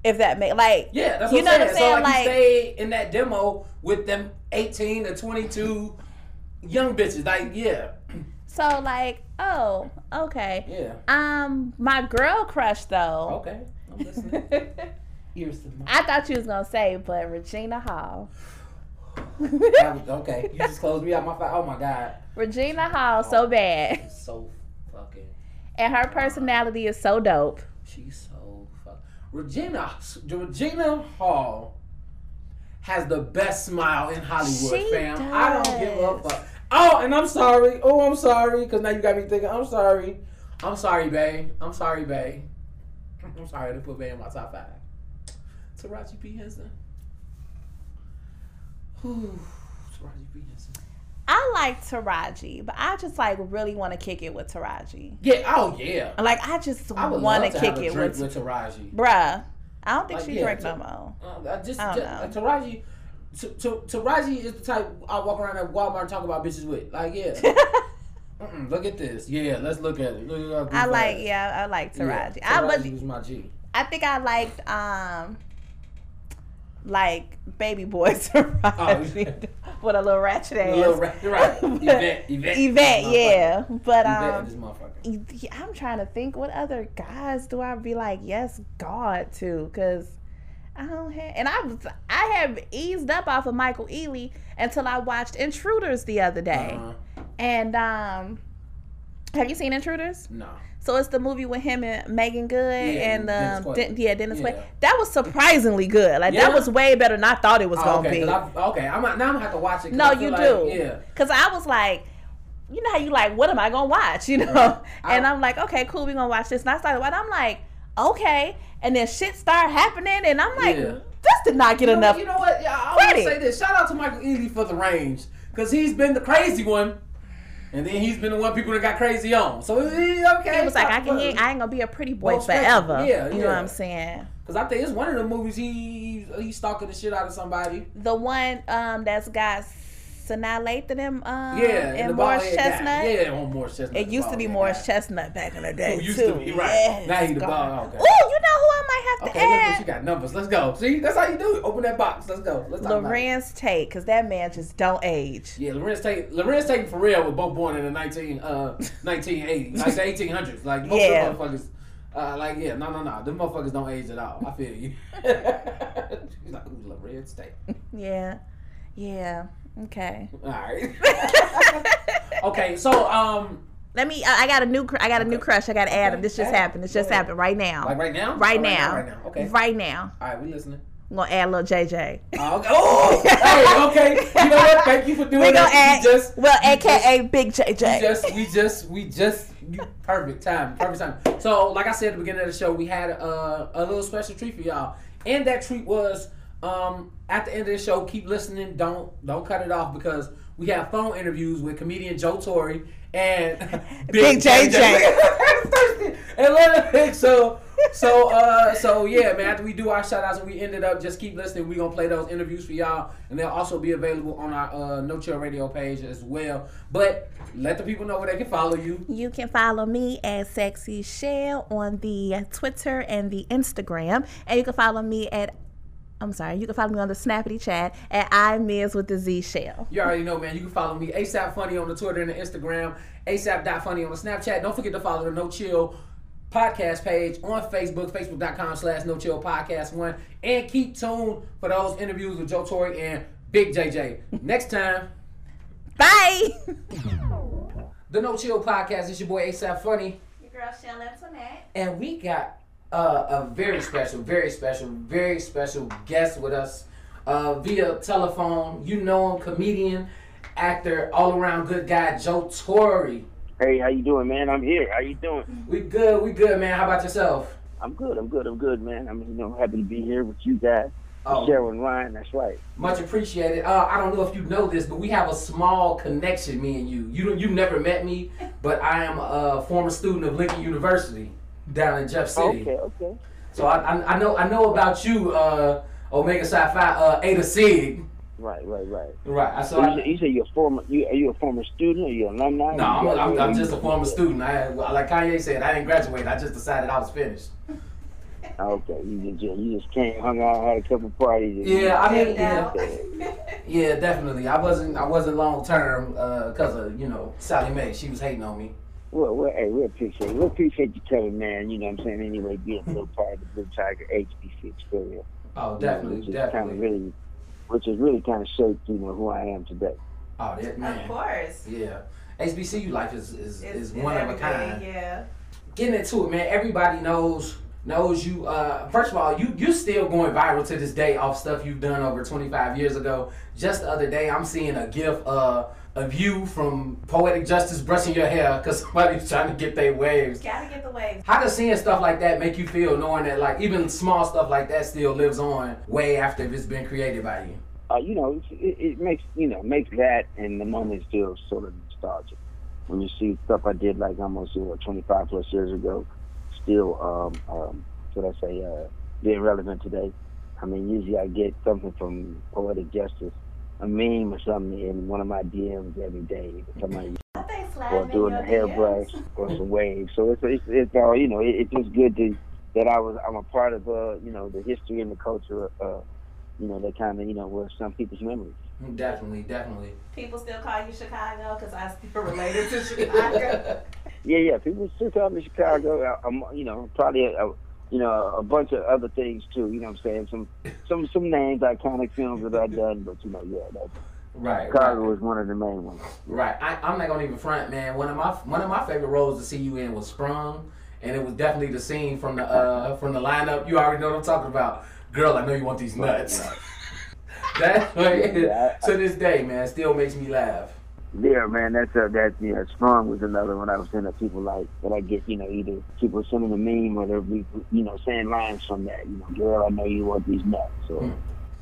If that make like Yeah, that's You what know I'm what. I'm saying? So like, Like- you stayed in that demo with them 18 to 22 young bitches. Like, yeah, so like oh okay. yeah. Um, my girl crush though. Okay, I'm listening. Ears to the I thought you was gonna say, but Regina Hall. Was- okay, you just closed me out my. Oh my god, Regina Hall, so bad, she's so fucking. and her personality is so dope. She's. Regina Regina Hall has the best smile in Hollywood, She fam. I don't give a fuck. Oh, and I'm sorry. Oh, I'm sorry because now you got me thinking. I'm sorry. I'm sorry, babe. I'm sorry, babe. I'm sorry to put Bay in my top five. Taraji P Henson. Whew, Taraji P Henson. I like Taraji, but I just like really want to kick it with Taraji. Yeah. Oh yeah. Like I just I want to kick it drink with, with Taraji. bruh. I don't think Like, she yeah, drink to- no more. Uh, I just, I don't just Taraji, T- T- Taraji is the type I walk around at Walmart and talk about bitches with. Like, yeah, Mm-mm, look at this. Yeah, let's look at it. Look at I like yeah, I like Yeah, Taraji. I Taraji but was my G. I think I liked um like baby boys Oh, with a little ratchet ass. little right, right. Yvette, Yvette, Yvette, yeah. But um this motherfucker. y- I'm trying to think what other guys do I be like yes God to cuz I don't have and I was I have eased up off of Michael Ealy until I watched Intruders the other day. Uh-huh. And um have you seen Intruders? No. So it's the movie with him and Meagan Good Yeah, and um, Quaid. Den- yeah, Dennis Yeah. Quaid. That was surprisingly good. Like Yeah? that was way better than I thought it was Oh, gonna be. okay, be. I, okay. I'm not, now I'm gonna have to watch it. No, you like- do. Yeah. Cause I was like, you know how you like, what am I gonna watch? You know, Right. and I'm like, okay, cool, we gonna watch this. And I started watching. I'm like, okay, and then shit started happening, and I'm like, this did not get You know, enough. you know what? Yeah, I want to say this. Shout out to Michael Ealy for the range, cause he's been the crazy one, and then he's been the one people that got crazy on. So he, okay. It was like I can, he, I ain't gonna be a pretty boy Well, forever. Yeah, you know what I'm saying. Because I think it's one of the movies he he's stalking the shit out of somebody. The one um that's got Sanaa Lathan um, Yeah, and the Morris. Chestnut. Yeah, on Morris Chestnut. It used to be Morris guy. Chestnut back in the day Who used too. to be, right. Yes, Now he the bald- okay. Ooh, you know who I might have to Okay, look add? what you got numbers. Let's go. See, that's how you do it. Open that box. Let's go. Let's talk about it. Larenz Tate, because that man just don't age. Yeah, Larenz Tate. Larenz Tate for real were both born in the 19, uh, 1980s, like the 1800s. Like most Yeah. of the motherfuckers. Uh, like yeah, no, no, no. Them motherfuckers don't age at all. I feel you. She's like, who's Larenz Tate? Yeah, yeah. Okay. All right. okay, so um, Let me. I got a new. cr- I got a new crush. I got to add him. This just happened. This just happened right now. like right now. Right Oh, now. Right now. Okay. Right now. All right, we listening. I'm gonna add a little JJ. Oh, okay. oh hey, okay. You know what? Thank you for doing We gonna that. add. You just well, AKA Big JJ. We just, we just, we just, you, perfect time, perfect time. So, like I said at the beginning of the show, we had uh, a little special treat for y'all, and that treat was um, at the end of the show. Keep listening, don't don't cut it off because we have phone interviews with comedian Joe Torry and Big JJ. and let so. So uh so yeah man after we do our shout outs and we ended up just keep listening we're gonna play those interviews for y'all and they'll also be available on our uh No Chill Radio page as well but let the people know where they can follow you You can follow me at Sexy Shell on the Twitter and the Instagram, and you can follow me at. I'm sorry. You can follow me on the Snappity Chat at I Miz with the Z Shell. You already know, man. You can follow me ASAP Funny on the Twitter and the Instagram, ASAP.funny on the Snapchat. Don't forget to follow the No Chill podcast page on Facebook, facebook.com slash No Chill Podcast One. And keep tuned for those interviews with Joe Torry and Big JJ. Next time, Bye. the No Chill Podcast. It's your boy ASAP Funny. Your girl Shell Antoinette. And we got uh, a very special, very special, very special guest with us uh, via telephone. You know him, comedian, actor, all around good guy, Joe Torry. Hey, how you doing, man? I'm here. How you doing? We good, we good, man. How about yourself? I'm good. I'm good. I'm good, man. I'm, you know, happy to be here with you guys. Oh. And Ryan. That's right. Much appreciated. Uh, I don't know if you know this, but we have a small connection, me and you. You you never met me, but I am a former student of Lincoln University down in Jeff City. Okay. Okay. So I, I, I know I know about you, uh, Omega Psi Phi, uh, Ada Sig. Right. Right. Right. Right. I So saw. you, say- you say you're a former. You are you a former student or you an alumni? No, I'm, I'm, I'm just a former student. I like Kanye said, I didn't graduate. I just decided I was finished. Okay. You just you just came, hung out, had a couple parties. Yeah, I mean, yeah, yeah, definitely. I wasn't, I wasn't long term because of you know Sallie Mae. She was hating on me. Well, well, hey, we appreciate we appreciate you coming, man. You know what I'm saying? Anyway, being a little part of the Blue Tiger HBC experience. Oh, definitely, which is kind of definitely. really, which is really kind of shaped, you know, who I am today. Oh, that man. Of course. Yeah, HBCU life is is, It's- is one of a kind. Yeah. Getting into it, man. Everybody knows knows you. Uh, first of all, you you're still going viral to this day off stuff you've done over 25 years ago. Just the other day, I'm seeing a gif uh, of you from Poetic Justice brushing your hair because somebody's trying to get their waves. Gotta get the waves. How does seeing stuff like that make you feel, knowing that like even small stuff like that still lives on way after it's been created by you? uh, you know, it, it makes you know makes that and the moment feel sort of nostalgic. When you see stuff I did like almost you know, 25 plus years ago, still um, um, what I say, uh, being relevant today. I mean, usually I get something from Poetic Justice, a meme or something in one of my DMs every day. Somebody or doing a hairbrush or some waves. So it's it's, it's all you know. It, it's just good to that I was I'm a part of uh you know the history and the culture uh you know that kind of you know were some people's memories. Definitely, definitely. People still call you Chicago because I still related to Chicago. Yeah, yeah. People still call me Chicago. I, I'm, you know, probably a, a, you know a bunch of other things too. You know what I'm saying? Some some some names, iconic films that I've done, but you know, yeah, that Right, Chicago right, was one of the main ones. right. I, I'm not gonna even front, man. One of my one of my favorite roles to see you in was Sprung, and it was definitely the scene from the uh from the lineup. You already know what I'm talking about. Girl, I know you want these nuts. that Yeah, I- to this day, man, still makes me laugh. Yeah, man, that's uh, that. Yeah, Sprung was another one I was saying that people like that I get. You know, either people sending a meme or they're you know, saying lines from that. You know, girl, I know you want these nuts. So,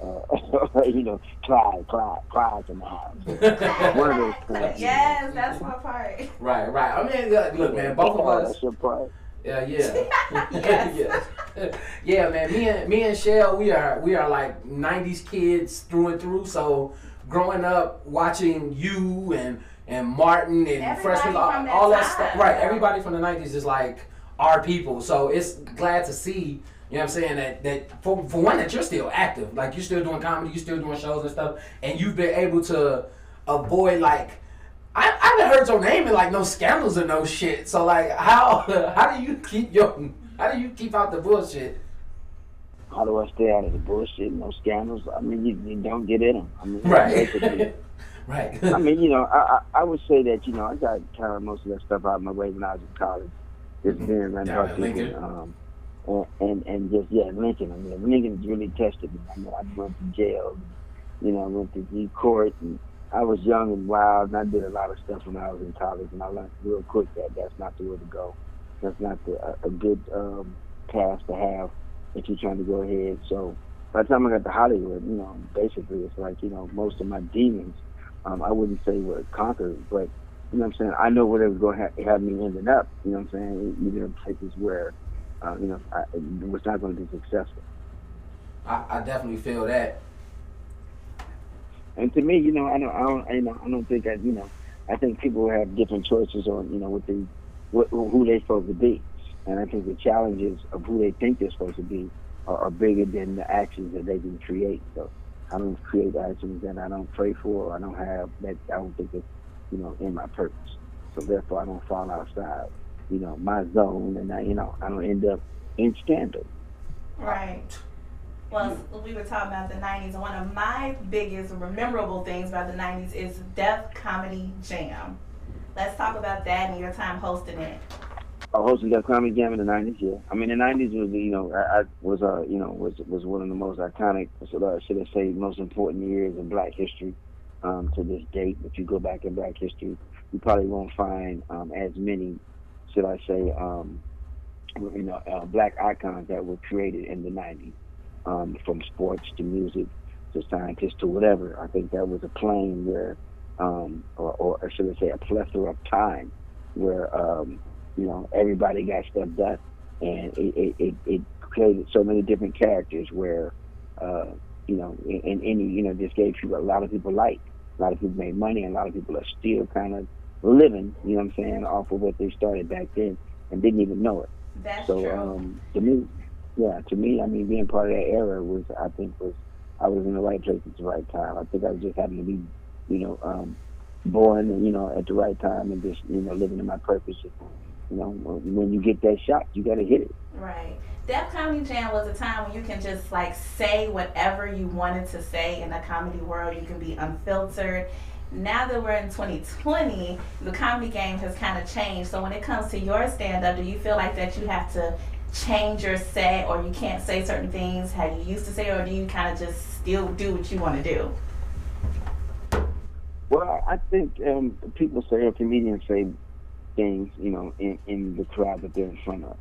uh, you know, Clyde, Clyde, Clyde's in the house. One of those things. yes, that's my part. Right, right. I mean, look, look, man, both of us. That's your part. Yeah, yeah. Yes. yes. yeah, man. Me and me and Shell, we are we are like '90s kids through and through. So growing up watching you and and Martin and Everybody Freshman, all, that all that time. stuff. Right. Everybody from the '90s is like our people. So it's glad to see. You know what I'm saying? That that for, for one that you're still active. Like you're still doing comedy, you're still doing shows and stuff, and you've been able to avoid like I, I haven't heard your name in like no scandals or no shit. So like, how how do you keep your how do you keep out the bullshit? How do I stay out of the bullshit? No scandals. I mean, you, you don't get in them. I mean, Right, basically. right. I mean, you know, I, I I would say that you know I got kind of most of that stuff out of my way when I was in college. Just being around Down at people, Lincoln. um, and, and and just yeah, Lincoln. I mean, Lincoln really tested me. I mean, I went to jail. You know, I went to the court, and I was young and wild, and I did a lot of stuff when I was in college, and I learned real quick that that's not the way to go. That's not the, a, a good um, path to have if you're trying to go ahead. So by the time I got to Hollywood, you know, basically it's like you know most of my demons um, I wouldn't say were conquered, but you know what I'm saying. I know where they was going to ha- have me ending up. You know what I'm saying? Either in places where, uh, you know, I, it was not going to be successful. I, I definitely feel that. And to me, you know, I don't, I don't, you know, I don't think I, you know, I think people have different choices on, you know, what they, what, who they're supposed to be, and I think the challenges of who they think they're supposed to be are, are bigger than the actions that they can create. So I don't create actions that I don't pray for, or I don't have that I don't think it's, you know, in my purpose. So therefore, I don't fall outside, you know, my zone, and I, you know, I don't end up in scandal. Right. Well, mm-hmm. we were talking about the 90s, and one of my biggest memorable things about the 90s is Def Comedy Jam. Let's talk about that and your time hosting it. I hosted that comedy jam in the nineties. Yeah, I mean the nineties was you know I, I was uh you know was was one of the most iconic should I, should I say most important years in Black history um, to this date. If you go back in Black history, you probably won't find um, as many should I say um, you know uh, Black icons that were created in the nineties um, from sports to music to scientists to whatever. I think that was a plane where um, or, or should I say a plethora of time where um, you know, everybody got stuff done, and it it, it, it created so many different characters where, uh, you know, and, and any you know just gave people a lot of people light, a lot of people made money, and a lot of people are still kind of living, you know what I'm saying, off of what they started back then and didn't even know it. That's So true. um, to me, yeah, to me, I mean, being part of that era was, I think, was I was in the right place at the right time. I think I was just having to be, you know, um, born, you know, at the right time and just, you know, living in my purpose. You know, when you get that shot, you got to hit it. Right. Def Comedy Jam was a time when you can just like say whatever you wanted to say in the comedy world. You can be unfiltered. Now that we're in 2020, the comedy game has kind of changed. So when it comes to your stand up, do you feel like that you have to change your set or you can't say certain things how you used to say or do you kind of just still do what you want to do? Well, I think um, people say, or comedians say things, you know, in, in the crowd that they're in front of.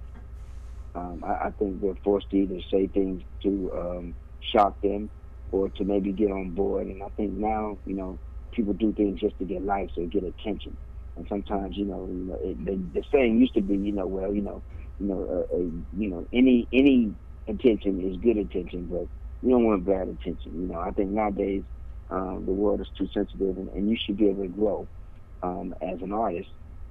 Um, I, I think they're forced to either say things to um, shock them or to maybe get on board. And I think now, you know, people do things just to get likes or get attention. And sometimes, you know, you know it, the, the saying used to be, you know, well, you know, you know, uh, uh, you know, any any attention is good attention, but you don't want bad attention. You know, I think nowadays um, the world is too sensitive, and, and you should be able to grow um, as an artist.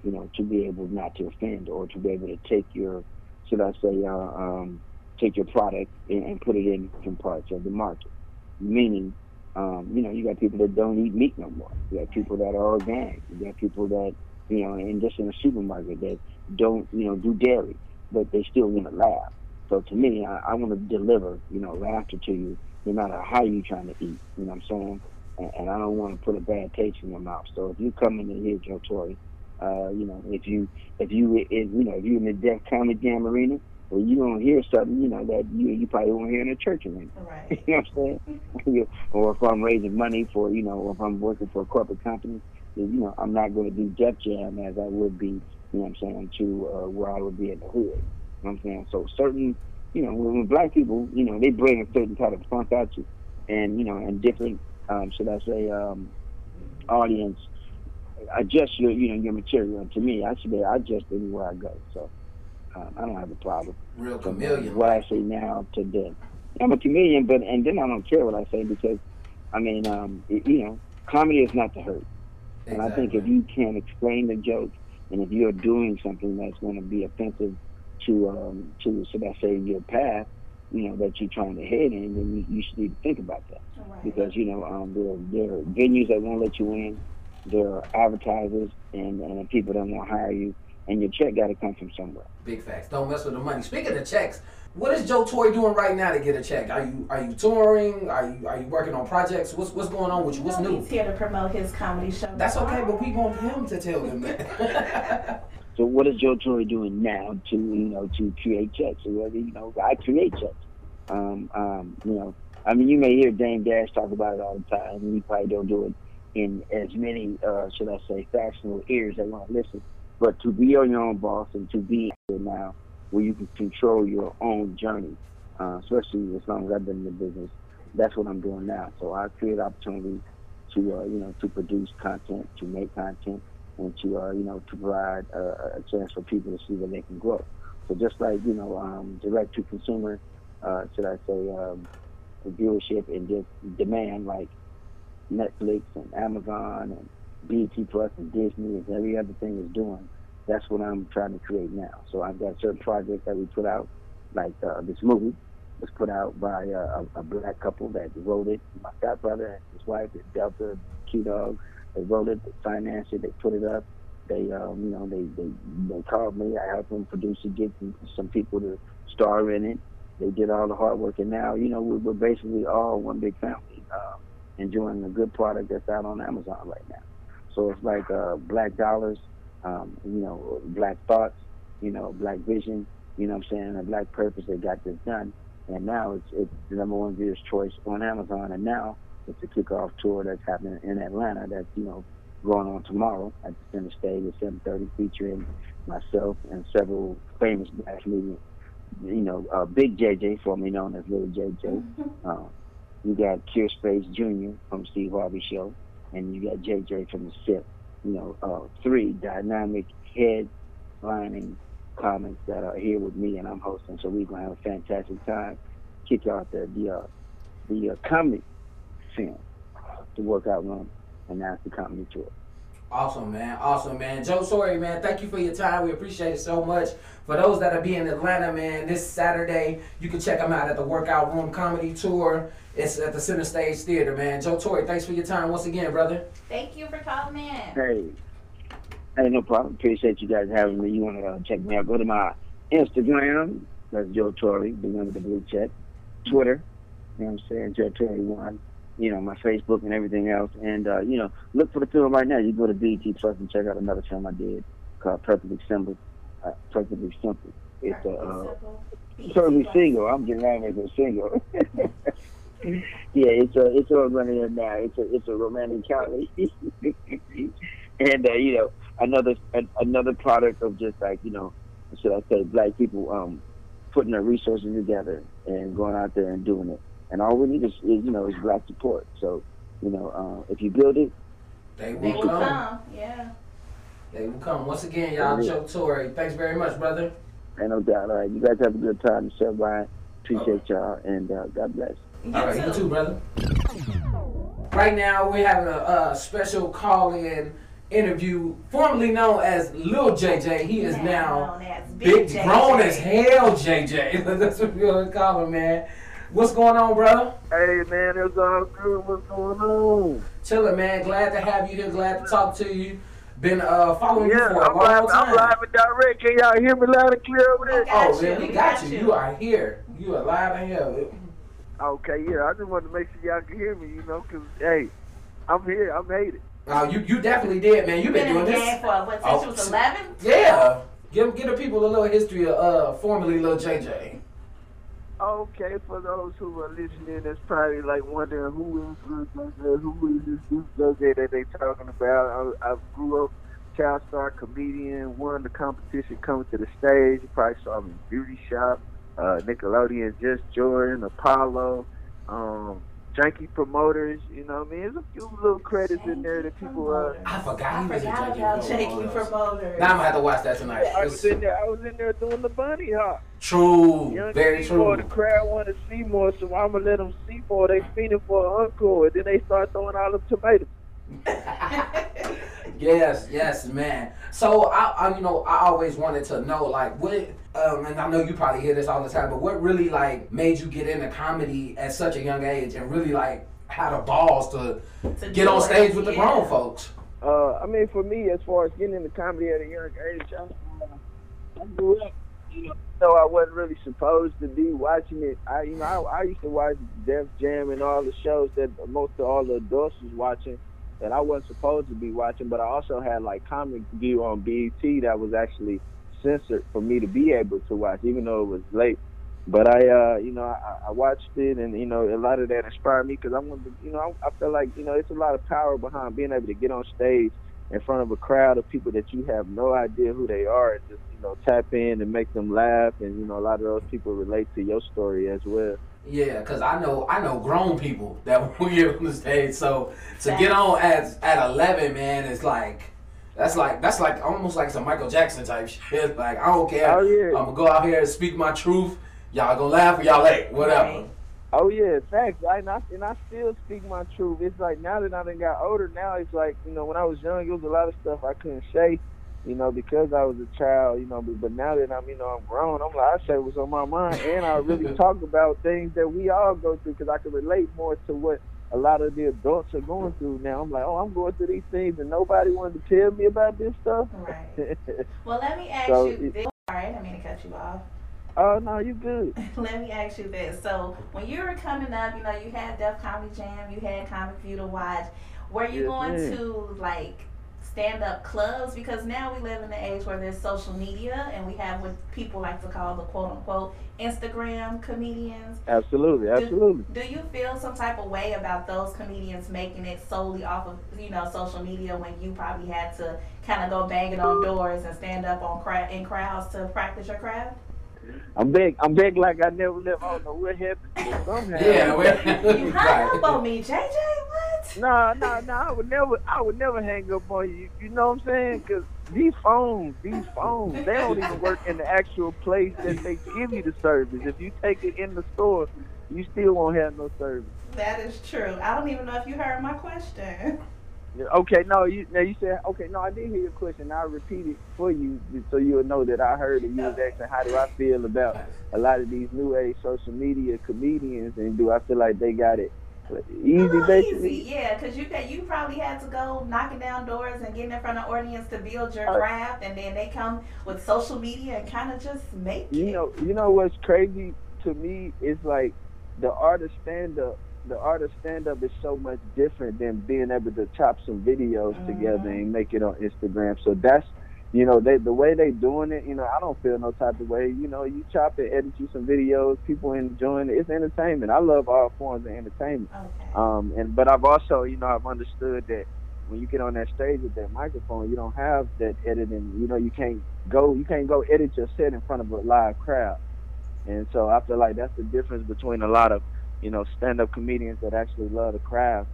You know, to be able not to offend or to be able to take your should I say, uh, um, take your product and, and put it in different parts of the market. Meaning, um, you know, you got people that don't eat meat no more. You got people that are organic. You got people that, you know, and just in a supermarket that don't, you know, do dairy, but they still want to laugh. So to me, I, I want to deliver, you know, laughter to you, no matter how you trying to eat. You know what I'm saying? And, and I don't want to put a bad taste in your mouth. So if you come in here, Joe Torry, uh, you know, if you if you if, you know if you in the Def Comedy Jam arena, well, you don't hear something, you know, that you you probably won't hear in a church arena. Right. you know what I'm saying? or if I'm raising money for, you know, or if I'm working for a corporate company, then, you know, I'm not going to do Def Jam as I would be, you know what I'm saying, to uh, where I would be in the hood. You know what I'm saying? So certain, you know, when, when black people, you know, they bring a certain type of funk out you, and you know, and different, um, should I say, um, audience adjust your, you know, your material. And to me, I should be I adjust anywhere I go. So um, I don't have a problem. Real From chameleon. What I say now to then. I'm a comedian, but and then I don't care what I say because, I mean, um, it, you know, comedy is not to hurt. And I think if you can't explain the joke, and if you're doing something that's going to be offensive to, um, to, should I say, your path, you know, that you're trying to head in, then you, you should need to think about that Right. because you know um, there there are venues that won't let you in, there are advertisers and and people that won't hire you, and your check got to come from somewhere. Big facts. Don't mess with the money. Speaking of checks, what is Joe Torry doing right now to get a check? Are you are you touring? Are you are you working on projects? What's what's going on with you? What's No, new? He's here to promote his comedy show. That's okay, but we want him to tell them that. So what is Joe Torry doing now to you know to create checks? Or whether you know I create checks. Um, um, you know, I mean, you may hear Dame Dash talk about it all the time, and we probably don't do it in as many, uh, should I say, fashionable ears that want to listen. But to be your own boss and to be here now, where you can control your own journey, uh, especially as long as I've been in the business, that's what I'm doing now. So I create opportunities to, uh, you know, to produce content, to make content, and to, uh, you know, to provide uh, a chance for people to see that they can grow. So just like, you know, um, direct to consumer, uh, should I say, um, viewership and just demand like Netflix and Amazon and BET Plus and Disney and every other thing is doing. That's what I'm trying to create now. So I've got certain projects that we put out, like uh, this movie was put out by uh, a, a black couple that wrote it. My stepbrother and his wife, Delta Q Dog, they wrote it, they financed it, they put it up. They, um, you know, they, they they called me. I helped them produce it, get some, some people to star in it. They did all the hard work, and now, you know, we're, we're basically all one big family, um, enjoying a good product that's out on Amazon right now. So it's like uh, Black Dollars, um, you know, Black Thoughts, you know, Black Vision, you know what I'm saying, and Black Purpose. They got this done, and now it's it's the number one viewer's choice on Amazon, and now it's a kickoff tour that's happening in Atlanta. That's you know going on tomorrow at the center stage at 7:30, featuring myself and several famous black comedians. You know, uh, Big JJ, formerly known as Little JJ. Uh, you got Cure Space Jr. from Steve Harvey Show, and you got JJ from the SIP. You know, uh, three dynamic headlining comics that are here with me, and I'm hosting. So we're gonna have a fantastic time. Kick out the the uh, the uh, comedy film, the workout room, and that's the comedy tour. Awesome, man. Awesome, man. Joe Torry, man. Thank you for your time. We appreciate it so much. For those that are be in Atlanta, man, this Saturday, you can check them out at the Workout Room Comedy Tour. It's at the Center Stage Theater, man. Joe Torry, thanks for your time once again, brother. Thank you for calling in. Hey, hey, no problem. Appreciate you guys having me. You want to uh, check me out? Go to my Instagram. That's Joe Torry, the one with the blue check. Twitter. You know what I'm saying? Joe Torry one. You know my Facebook and everything else. And uh, you know, look for the film right now. You go to BET Plus and check out another film I did called Perfectly Simple. Uh, Perfectly Simple. It's a uh, Perfectly single. I'm getting out of a single. yeah, it's a it's all running in now. It's a it's a romantic comedy, and uh, you know another an, another product of just like you know, should I say, black people um putting their resources together and going out there and doing it. And all we need is, is you know is black support. So you know uh, if you build it, They They will will come. come. Yeah. They will come. Once again, y'all, Joe Torry. Thanks very much, brother. ain't no doubt. All right, you guys have a good time. Michelle Bryant, appreciate y'all, and uh, God bless. You All right, you too. too, brother. Right now, we're having a, a special call in interview, formerly known as Lil JJ. He is now known as big, JJ. grown as hell JJ. That's what we're gonna call him, man. What's going on, brother? Hey man, it's all good. What's going on? Chillin', man. Glad to have you here. Glad to talk to you. Been uh, following Yeah, you for a I'm long live, time. I'm live and direct. Can y'all hear me loud and clear over there? Oh you, man, we we got got you. you. You are here. You are live and here. Okay, yeah. I just wanted to make sure y'all can hear me, you know, because, hey, I'm here. I made it. Uh, you you definitely did, man. You've Been been doing game this. for what since Oh, you was 11? Yeah. Give give the people a little history of uh formerly Lil JJ. Okay, for those who are listening, it's probably like wondering who is JJ, who is this that they talking about. I, I grew up child star comedian, won the competition coming to the stage. You probably saw me in Beauty Shop, uh, Nickelodeon, Just Jordan, Apollo, um, Janky Promoters. You know what I mean? There's a few little credits in there that people. Uh, I forgot I he was a forgot JJ. about promoter. Promoters. Now I'm gonna have to watch that tonight. I It's was in there. I was in there doing the bunny hop. true, Young very Seymour, true. The crowd want to see more, so I'm gonna let them see more. They feeding for an encore, and then they start throwing all the tomatoes. Yes, yes, man. So I, I, you know, I always wanted to know, like, what, um, and I know you probably hear this all the time, but what really like made you get into comedy at such a young age and really like had the balls to To get do on it, stage with the yeah. grown folks? Uh, I mean, for me, as far as getting into comedy at a young age, I, uh, I grew up. You know, though I wasn't really supposed to be watching it. I, you know, I, I used to watch Def Jam and all the shows that most of all the adults was watching that I wasn't supposed to be watching. But I also had like Comic View on BET that was actually censored for me to be able to watch, even though it was late. But I, uh, you know, I, I watched it, and you know, a lot of that inspired me because I wanted, to, you know, I, I feel like you know, it's a lot of power behind being able to get on stage in front of a crowd of people that you have no idea who they are, and just you know, tap in and make them laugh, and you know, a lot of those people relate to your story as well. Yeah, cause I know I know grown people that will get on the stage. So to get on at at eleven, man, it's like that's like that's like almost like some Michael Jackson type shit. Like I don't care. Oh, yeah. I'm gonna go out here and speak my truth. Y'all gonna laugh or y'all ain't. Whatever. Right. Oh yeah, facts. I, and I and I still speak my truth. It's like now that I done got older, now it's like you know when I was young, it was a lot of stuff I couldn't say, you know, because I was a child, you know. But, but now that I'm you know I'm grown, I'm like I say what's on my mind, and I really talk about things that we all go through because I can relate more to what a lot of the adults are going through now. I'm like, oh, I'm going through these things, and nobody wanted to tell me about this stuff. Right. Well, let me ask So you it- this. All right, I mean to cut you off. oh no, you good? Let me ask you this. So, when you were coming up, you know, you had Def Comedy Jam, you had Comic View to watch. Were you Yes, going ma'am. to like stand up clubs? Because now we live in the age where there's social media and we have what people like to call the quote unquote Instagram comedians. Absolutely, absolutely. Do you feel some type of way about those comedians making it solely off of you know social media when you probably had to kind of go banging on doors and stand up on cra- in crowds to practice your craft? I'm big. I'm big like I never left. I don't know what happened. but Somehow. Yeah, You hung up on me, JJ. What? No, no, no. I would never. I would never hang up on you. You know what I'm saying? Because these phones, these phones, they don't even work in the actual place that they give you the service. If you take it in the store, you still won't have no service. That is true. I don't even know if you heard my question. Okay, no, you now you said okay. No, I did hear your question. I'll repeat it for you so you'll know that I heard it. You was asking how do I feel about a lot of these new age social media comedians, and do I feel like they got it easy, basically? easy, yeah, because you got you probably had to go knocking down doors and getting in front of audience to build your Uh, craft, and then they come with social media and kind of just make You it. know, you know what's crazy to me is like the art of stand up. The art of stand up is so much different than being able to chop some videos together and make it on Instagram. So that's you know, they the way they doing it, you know, I don't feel no type of way. You know, you chop it, edit you some videos, people enjoying it. It's entertainment. I love all forms of entertainment. Okay. Um, and but I've also, you know, I've understood that when you get on that stage with that microphone, you don't have that editing. You know, you can't go, you can't go edit your set in front of a live crowd. And so I feel like that's the difference between a lot of, you know, stand-up comedians that actually love the craft,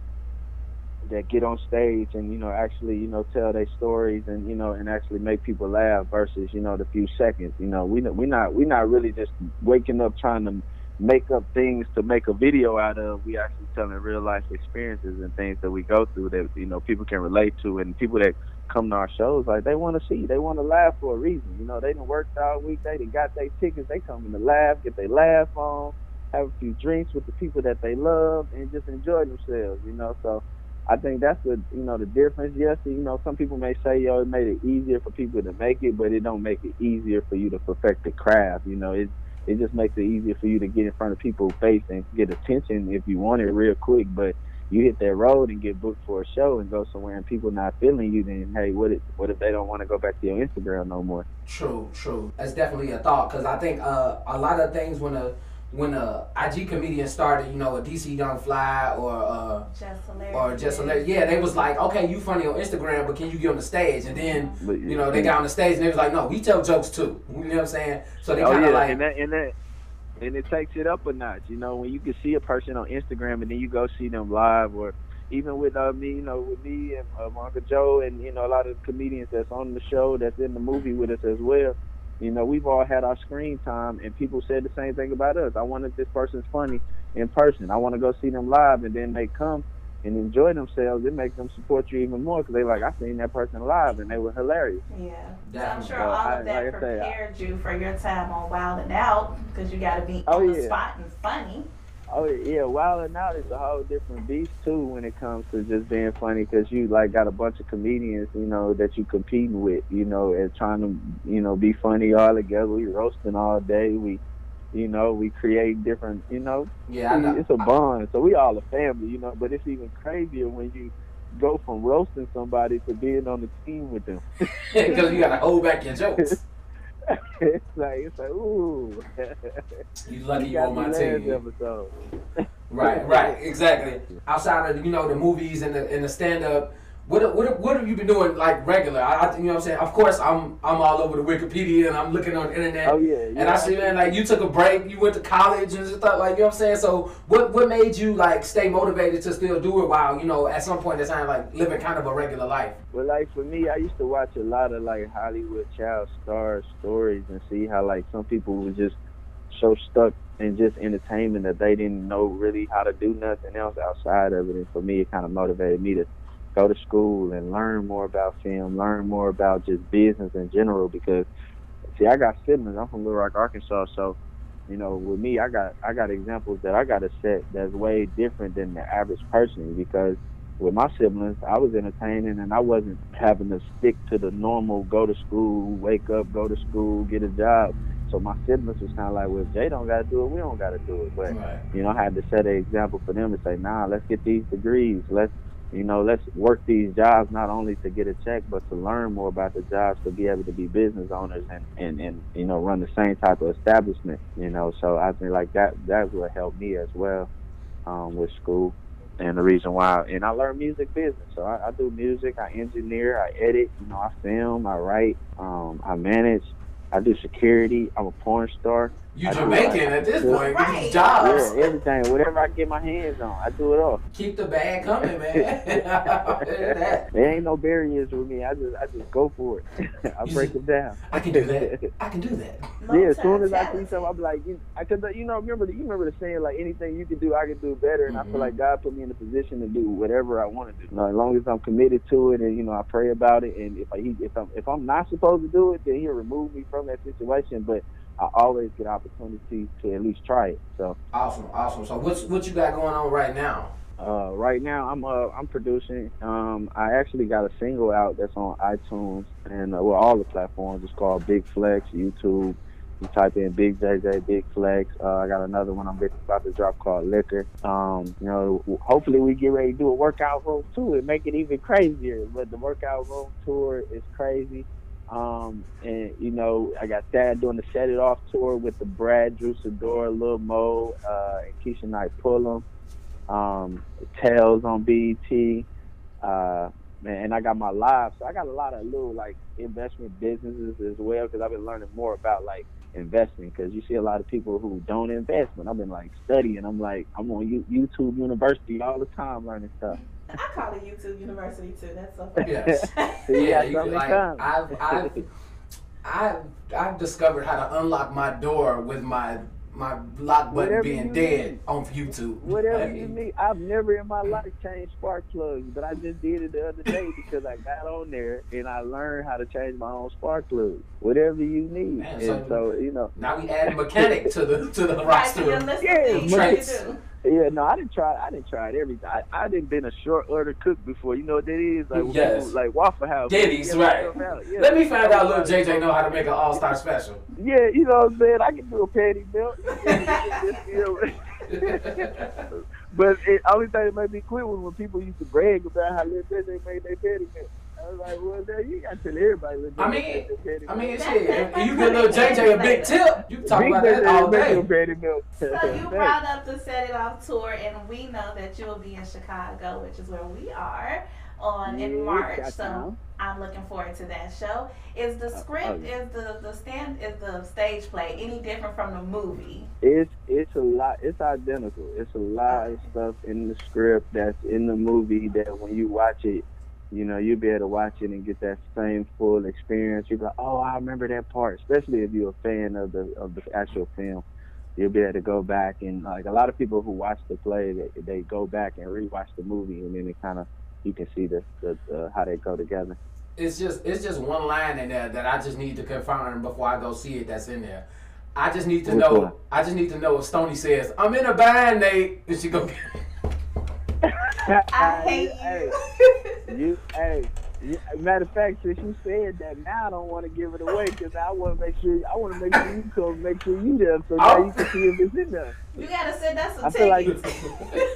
that get on stage and you know actually, you know, tell their stories and you know and actually make people laugh versus you know the few seconds. You know, we we not we not really just waking up trying to make up things to make a video out of. We actually telling real life experiences and things that we go through that you know people can relate to, and people that come to our shows like they want to see, they want to laugh for a reason. You know, they done worked all week, they done got their tickets, they come in to laugh, get their laugh on, have a few drinks with the people that they love, and just enjoy themselves. You know, so. I think that's the you know the difference. Yes, you know some people may say yo it made it easier for people to make it, but it don't make it easier for you to perfect the craft. You know it it just makes it easier for you to get in front of people's face and get attention if you want it real quick. But you hit that road and get booked for a show and go somewhere and people not feeling you, then hey, what if what if they don't want to go back to your Instagram no more? True, true. That's definitely a thought because I think uh, a lot of things when a when a IG comedian started, you know, a DC Young Fly or uh, Just hilarious. or just hilarious. Yeah, they was like, okay, you funny on Instagram, but can you get on the stage? And then But, you know they got on the stage and they was like, no, we tell jokes too. You know what I'm saying? So they oh kind yeah, of like, and that and that and it takes it up a notch. You know, when you can see a person on Instagram and then you go see them live, or even with uh, me, you know, with me and uh, Uncle Joe, and you know, a lot of comedians that's on the show that's in the movie with us as well. You know, we've all had our screen time, and people said the same thing about us. I wanted this person's funny in person. I want to go see them live, and then they come and enjoy themselves. It makes them support you even more because they like, I seen that person live, and they were hilarious. Yeah. So I'm sure Well, all I- of that like I say, I- prepared you for your time on Wild and Out because you got to be Oh, on the yeah. spot and funny. Oh yeah, Wild and Out is a whole different beast too when it comes to just being funny because you like got a bunch of comedians, you know, that you competing with, you know, and trying to, you know, be funny all together. We roasting all day. We, you know, we create different, you know, yeah, know. it's a bond. So we all a family, you know. But it's even crazier when you go from roasting somebody to being on the team with them. because you gotta hold back your jokes. It's like it's like ooh. You lucky you on my team. episode. Right, right, exactly. Outside of you know the movies and the and the stand up, what what what have you been doing like regular? I, I you know what I'm saying. Of course, I'm I'm all over the Wikipedia and I'm looking on the internet. Oh yeah, And I see, man, like you took a break, you went to college and stuff, like you know what I'm saying. So, what what made you like stay motivated to still do it while you know at some point in time like living kind of a regular life? Well, like for me, I used to watch a lot of like Hollywood child star stories and see how like some people were just so stuck in just entertainment that they didn't know really how to do nothing else outside of it. And for me, it kind of motivated me to go to school and learn more about film, learn more about just business in general. Because see, I got siblings. I'm from Little Rock, Arkansas, so you know, with me, I got I got examples that I got to set that's way different than the average person because with my siblings, I was entertaining and I wasn't having to stick to the normal go to school, wake up, go to school, get a job. So my siblings was kind of like, well, if Jay don't got to do it, we don't got to do it. But Right. you know, I had to set an example for them to say, nah, let's get these degrees. Let's, you know, let's work these jobs not only to get a check, but to learn more about the jobs to be able to be business owners and, and, and you know, run the same type of establishment, you know. So I think like that, that's what helped me as well um, with school. And the reason why, and I learned music business. So I, I do music, I engineer, I edit, you know, I film, I write, um, I manage, I do security, I'm a porn star. You I Jamaican at this point, get Right. these jobs. Yeah, everything, whatever I get my hands on, I do it all. Keep the bag coming, man. That- There ain't no barriers with me. I just I just go for it. I You break see- it down. I can do that. I can do that. Yeah, as soon as I see something, I'm like, you, I could, you know, remember the, you remember the saying like anything you can do, I can do better, and I Mhm. feel like God put me in a position to do whatever I want to do. You know, as long as I'm committed to it, and you know, I pray about it, and if I he- if I'm if I'm not supposed to do it, then He'll remove me from that situation. But I always get opportunity to at least try it. So Awesome, awesome. So what's what you got going on right now? uh, right now, I'm uh, I'm producing. Um, I actually got a single out that's on iTunes and uh, well, all the platforms. It's called Big Flex, YouTube. You type in Big JJ Big Flex. Uh, I got another one I'm about to drop called Liquor. Um, you know, hopefully we get ready to do a workout room too and make it even crazier. But the workout room tour is crazy. Um, and you know, I got Thad doing the Set It Off tour with the Brad, Drew Sidora, Lil Mo, uh, and Keshia Knight Pulliam um, Tales on BET, uh, man, and I got my live. So I got a lot of little like investment businesses as well because I've been learning more about like investing because you see a lot of people who don't invest, but I've been like studying. I'm like I'm on U- YouTube University all the time learning stuff. I call it YouTube University too. That's so funny. Yes. So yeah, you, something like. I've I've I've I've discovered how to unlock my door with my my lock button Whatever being dead need. on YouTube. Whatever Hey. you need. I've never in my life changed spark plugs, but I just did it the other day because I got on there and I learned how to change my own spark plug. Whatever you need. Man, and so- so, you know, Now we add a mechanic to the to the Right to your roster. list Yeah, of things traits. you do. yeah, no, I didn't try. I didn't try it everything. I, I didn't been a short order cook before. You know what that is? Like Yes. like Waffle House. Denny's, Yeah, right. Yeah. Let me find out little JJ know how to make an all star special. Yeah, you know what I'm saying. I can do a patty melt. But the only thing that made me quit was when people used to brag about how little JJ made their patty milk. I was like, well, now you got to tell everybody. Little I JJ mean, made their patty I mean, milk. shit. If you give little JJ a big tip, you can talk Big about that JJ all make day. your patty milk. So you brought up the Set It Off tour, and we know that you will be in Chicago, which is where we are on in March. So Chi-town. I'm looking forward to that show. Is the oh, script, oh, yeah. is the the stand, is the stage play any different from the movie? It's it's a lot. It's identical. It's a lot of stuff in the script that's in the movie that when you watch it, you know you'll be able to watch it and get that same full experience. You'll be like, oh, I remember that part. Especially if you're a fan of the of the actual film, you'll be able to go back and like a lot of people who watch the play, they they go back and rewatch the movie, and then it kind of you can see the, the, the how they go together. It's just it's just one line in there that I just need to confirm before I go see it. That's in there. I just need to Which know. one? I just need to know if Stony says I'm in a band, Nate, and she go. I hate you. You, hey, you, matter of fact, since you said that, now I don't want to give it away because I want to make sure I want to make sure you come, make sure you there, so now you can see if it's in there. You gotta send us some I feel like- tickets.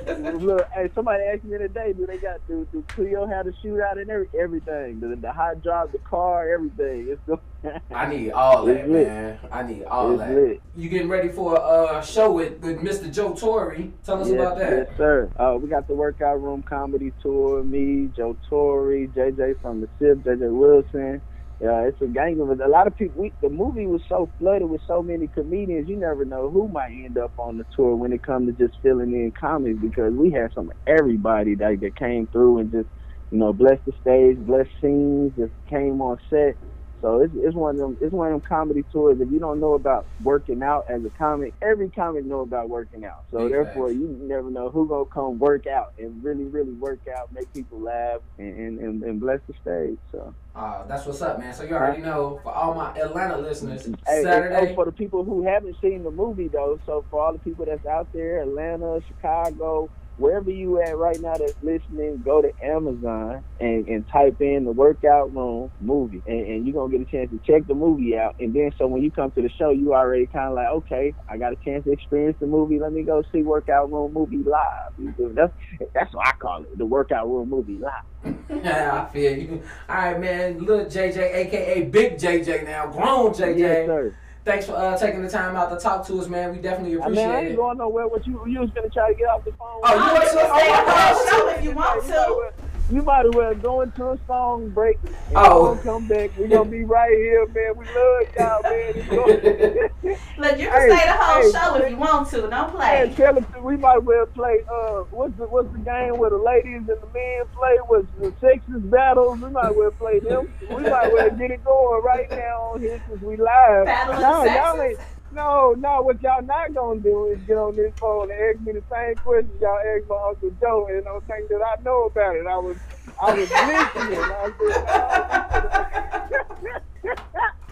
Look, hey, somebody asked me today, do they got do, do Cleo have the shootout and every, everything, the, the hot drive, the car, everything. It's go- I need all that, lit. man. I need all It's that. lit. You getting ready for a uh, show with, with Mr. Joe Torry? Tell us yes, about that. Yes, sir. Uh, we got the Workout Room Comedy Tour. Me, Joe Torry, JJ from the SIP, JJ Wilson. Yeah, it's a gang of. A lot of people. We, the movie was so flooded with so many comedians. You never know who might end up on the tour when it comes to just filling in comedy because we had some everybody that, that came through and just you know blessed the stage, blessed scenes, just came on set. So it's, it's one of them. It's one of them comedy tours. If you don't know about working out as a comic, every comic know about working out. So Big therefore, you never know who gonna come work out and really, really work out, make people laugh, and and, and, and bless the stage. So Uh, that's what's up, man. So you already know for all my Atlanta listeners, Hey, Saturday. oh, for the people who haven't seen the movie though, so for all the people that's out there, Atlanta, Chicago, wherever you at right now that's listening, go to Amazon and, and type in the workout room movie and, and you're gonna get a chance to check the movie out and then so when you come to the show you already kinda like, okay, I got a chance to experience the movie, let me go see workout room movie live. You? That's that's what I call it, the workout room movie live. yeah, I feel you. All right, man. Little JJ, aka Big JJ now, grown JJ. Yes, sir. Thanks for uh, taking the time out to talk to us, man. We definitely I appreciate mean, I it. ain't going nowhere. What you you was gonna try to get off the phone? Oh, you want to- stay oh, on the whole show if you want to. Well- You might as well go into a song break and Oh. come back. We're gonna be right here, man. We love y'all, man. It's Look, you can Hey, stay the whole hey, show if you want to. Don't Hey, play. tell us we might as well play. Uh, what's the what's the game where the ladies and the men play? What's the sexist battles? We might as well play them. We might as well get it going right now on here since we live. Battle of no, the y'all ain't. No, no. What y'all not gonna do is get on this phone and ask me the same questions y'all asked my uncle Joe, and don't think that I know about it. I was, I was listening. I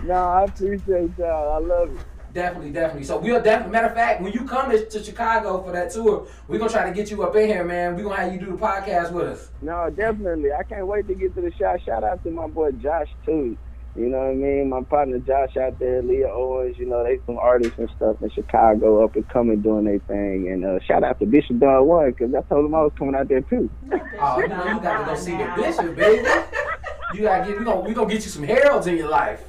no, I appreciate y'all. I love it. Definitely, definitely. So we'll definitely. Matter of fact, when you come to, to Chicago for that tour, we're gonna try to get you up in here, man. We're gonna have you do the podcast with us. No, definitely. I can't wait to get to the shot. Shout out to my boy Josh too. You know what I mean? My partner Josh out there, Leah Owens. You know they some artists and stuff in Chicago, up and coming, doing their thing. And uh, shout out to Bishop Don Juan because I told him I was coming out there too. Oh, you know you got to go see the bishop, baby. You gotta get. We gonna we gonna get you some Harold's in your life.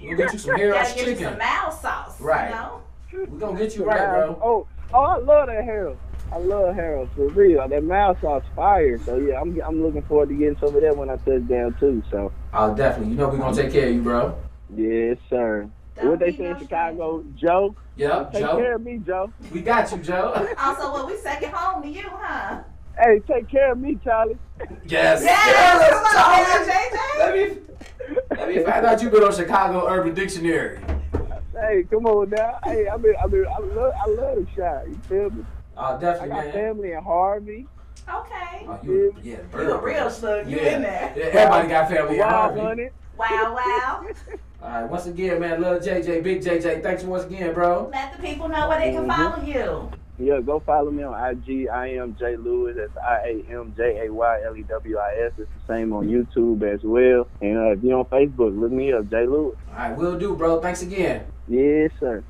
We're gonna get you some Harold's Gotta get you chicken. some mouse sauce. Right. You know? We gonna get you right, bro. Oh, oh, I love that Harold. I love Harold for real. That mouth sauce fire. So yeah, I'm I'm looking forward to getting some of that when I touch down too. So Oh, definitely. You know we're gonna take care of you, bro. yes, sir. Don't what they be say in no Chicago, Joe. Yep, Take Joe. care of me, Joe. We got you, Joe. Also, well, we second home to you, huh? Hey, take care of me, Charlie. Yes. Yes, come on, Charlie. JJ. Let me let me find out you've been on Chicago Urban Dictionary. Hey, come on now. Hey, I mean, I mean, I love, I love the shot. You feel me? Uh, I definitely, got man. family in Harvey, Okay. Oh, you, yeah, You a real slug. You yeah. in there. Yeah, everybody got family in Harvey. Honey. Wow, wow. All right, once again, man, love JJ, big JJ. Thanks once again, bro. Let the people know where they can follow you. Yeah, go follow me on IG. I am Jay Lewis. That's I A M J A Y L E W I S. It's the same on YouTube as well. And uh, if you're on Facebook, look me up, Jay Lewis. All right, will do, bro. Thanks again. Yes, sir.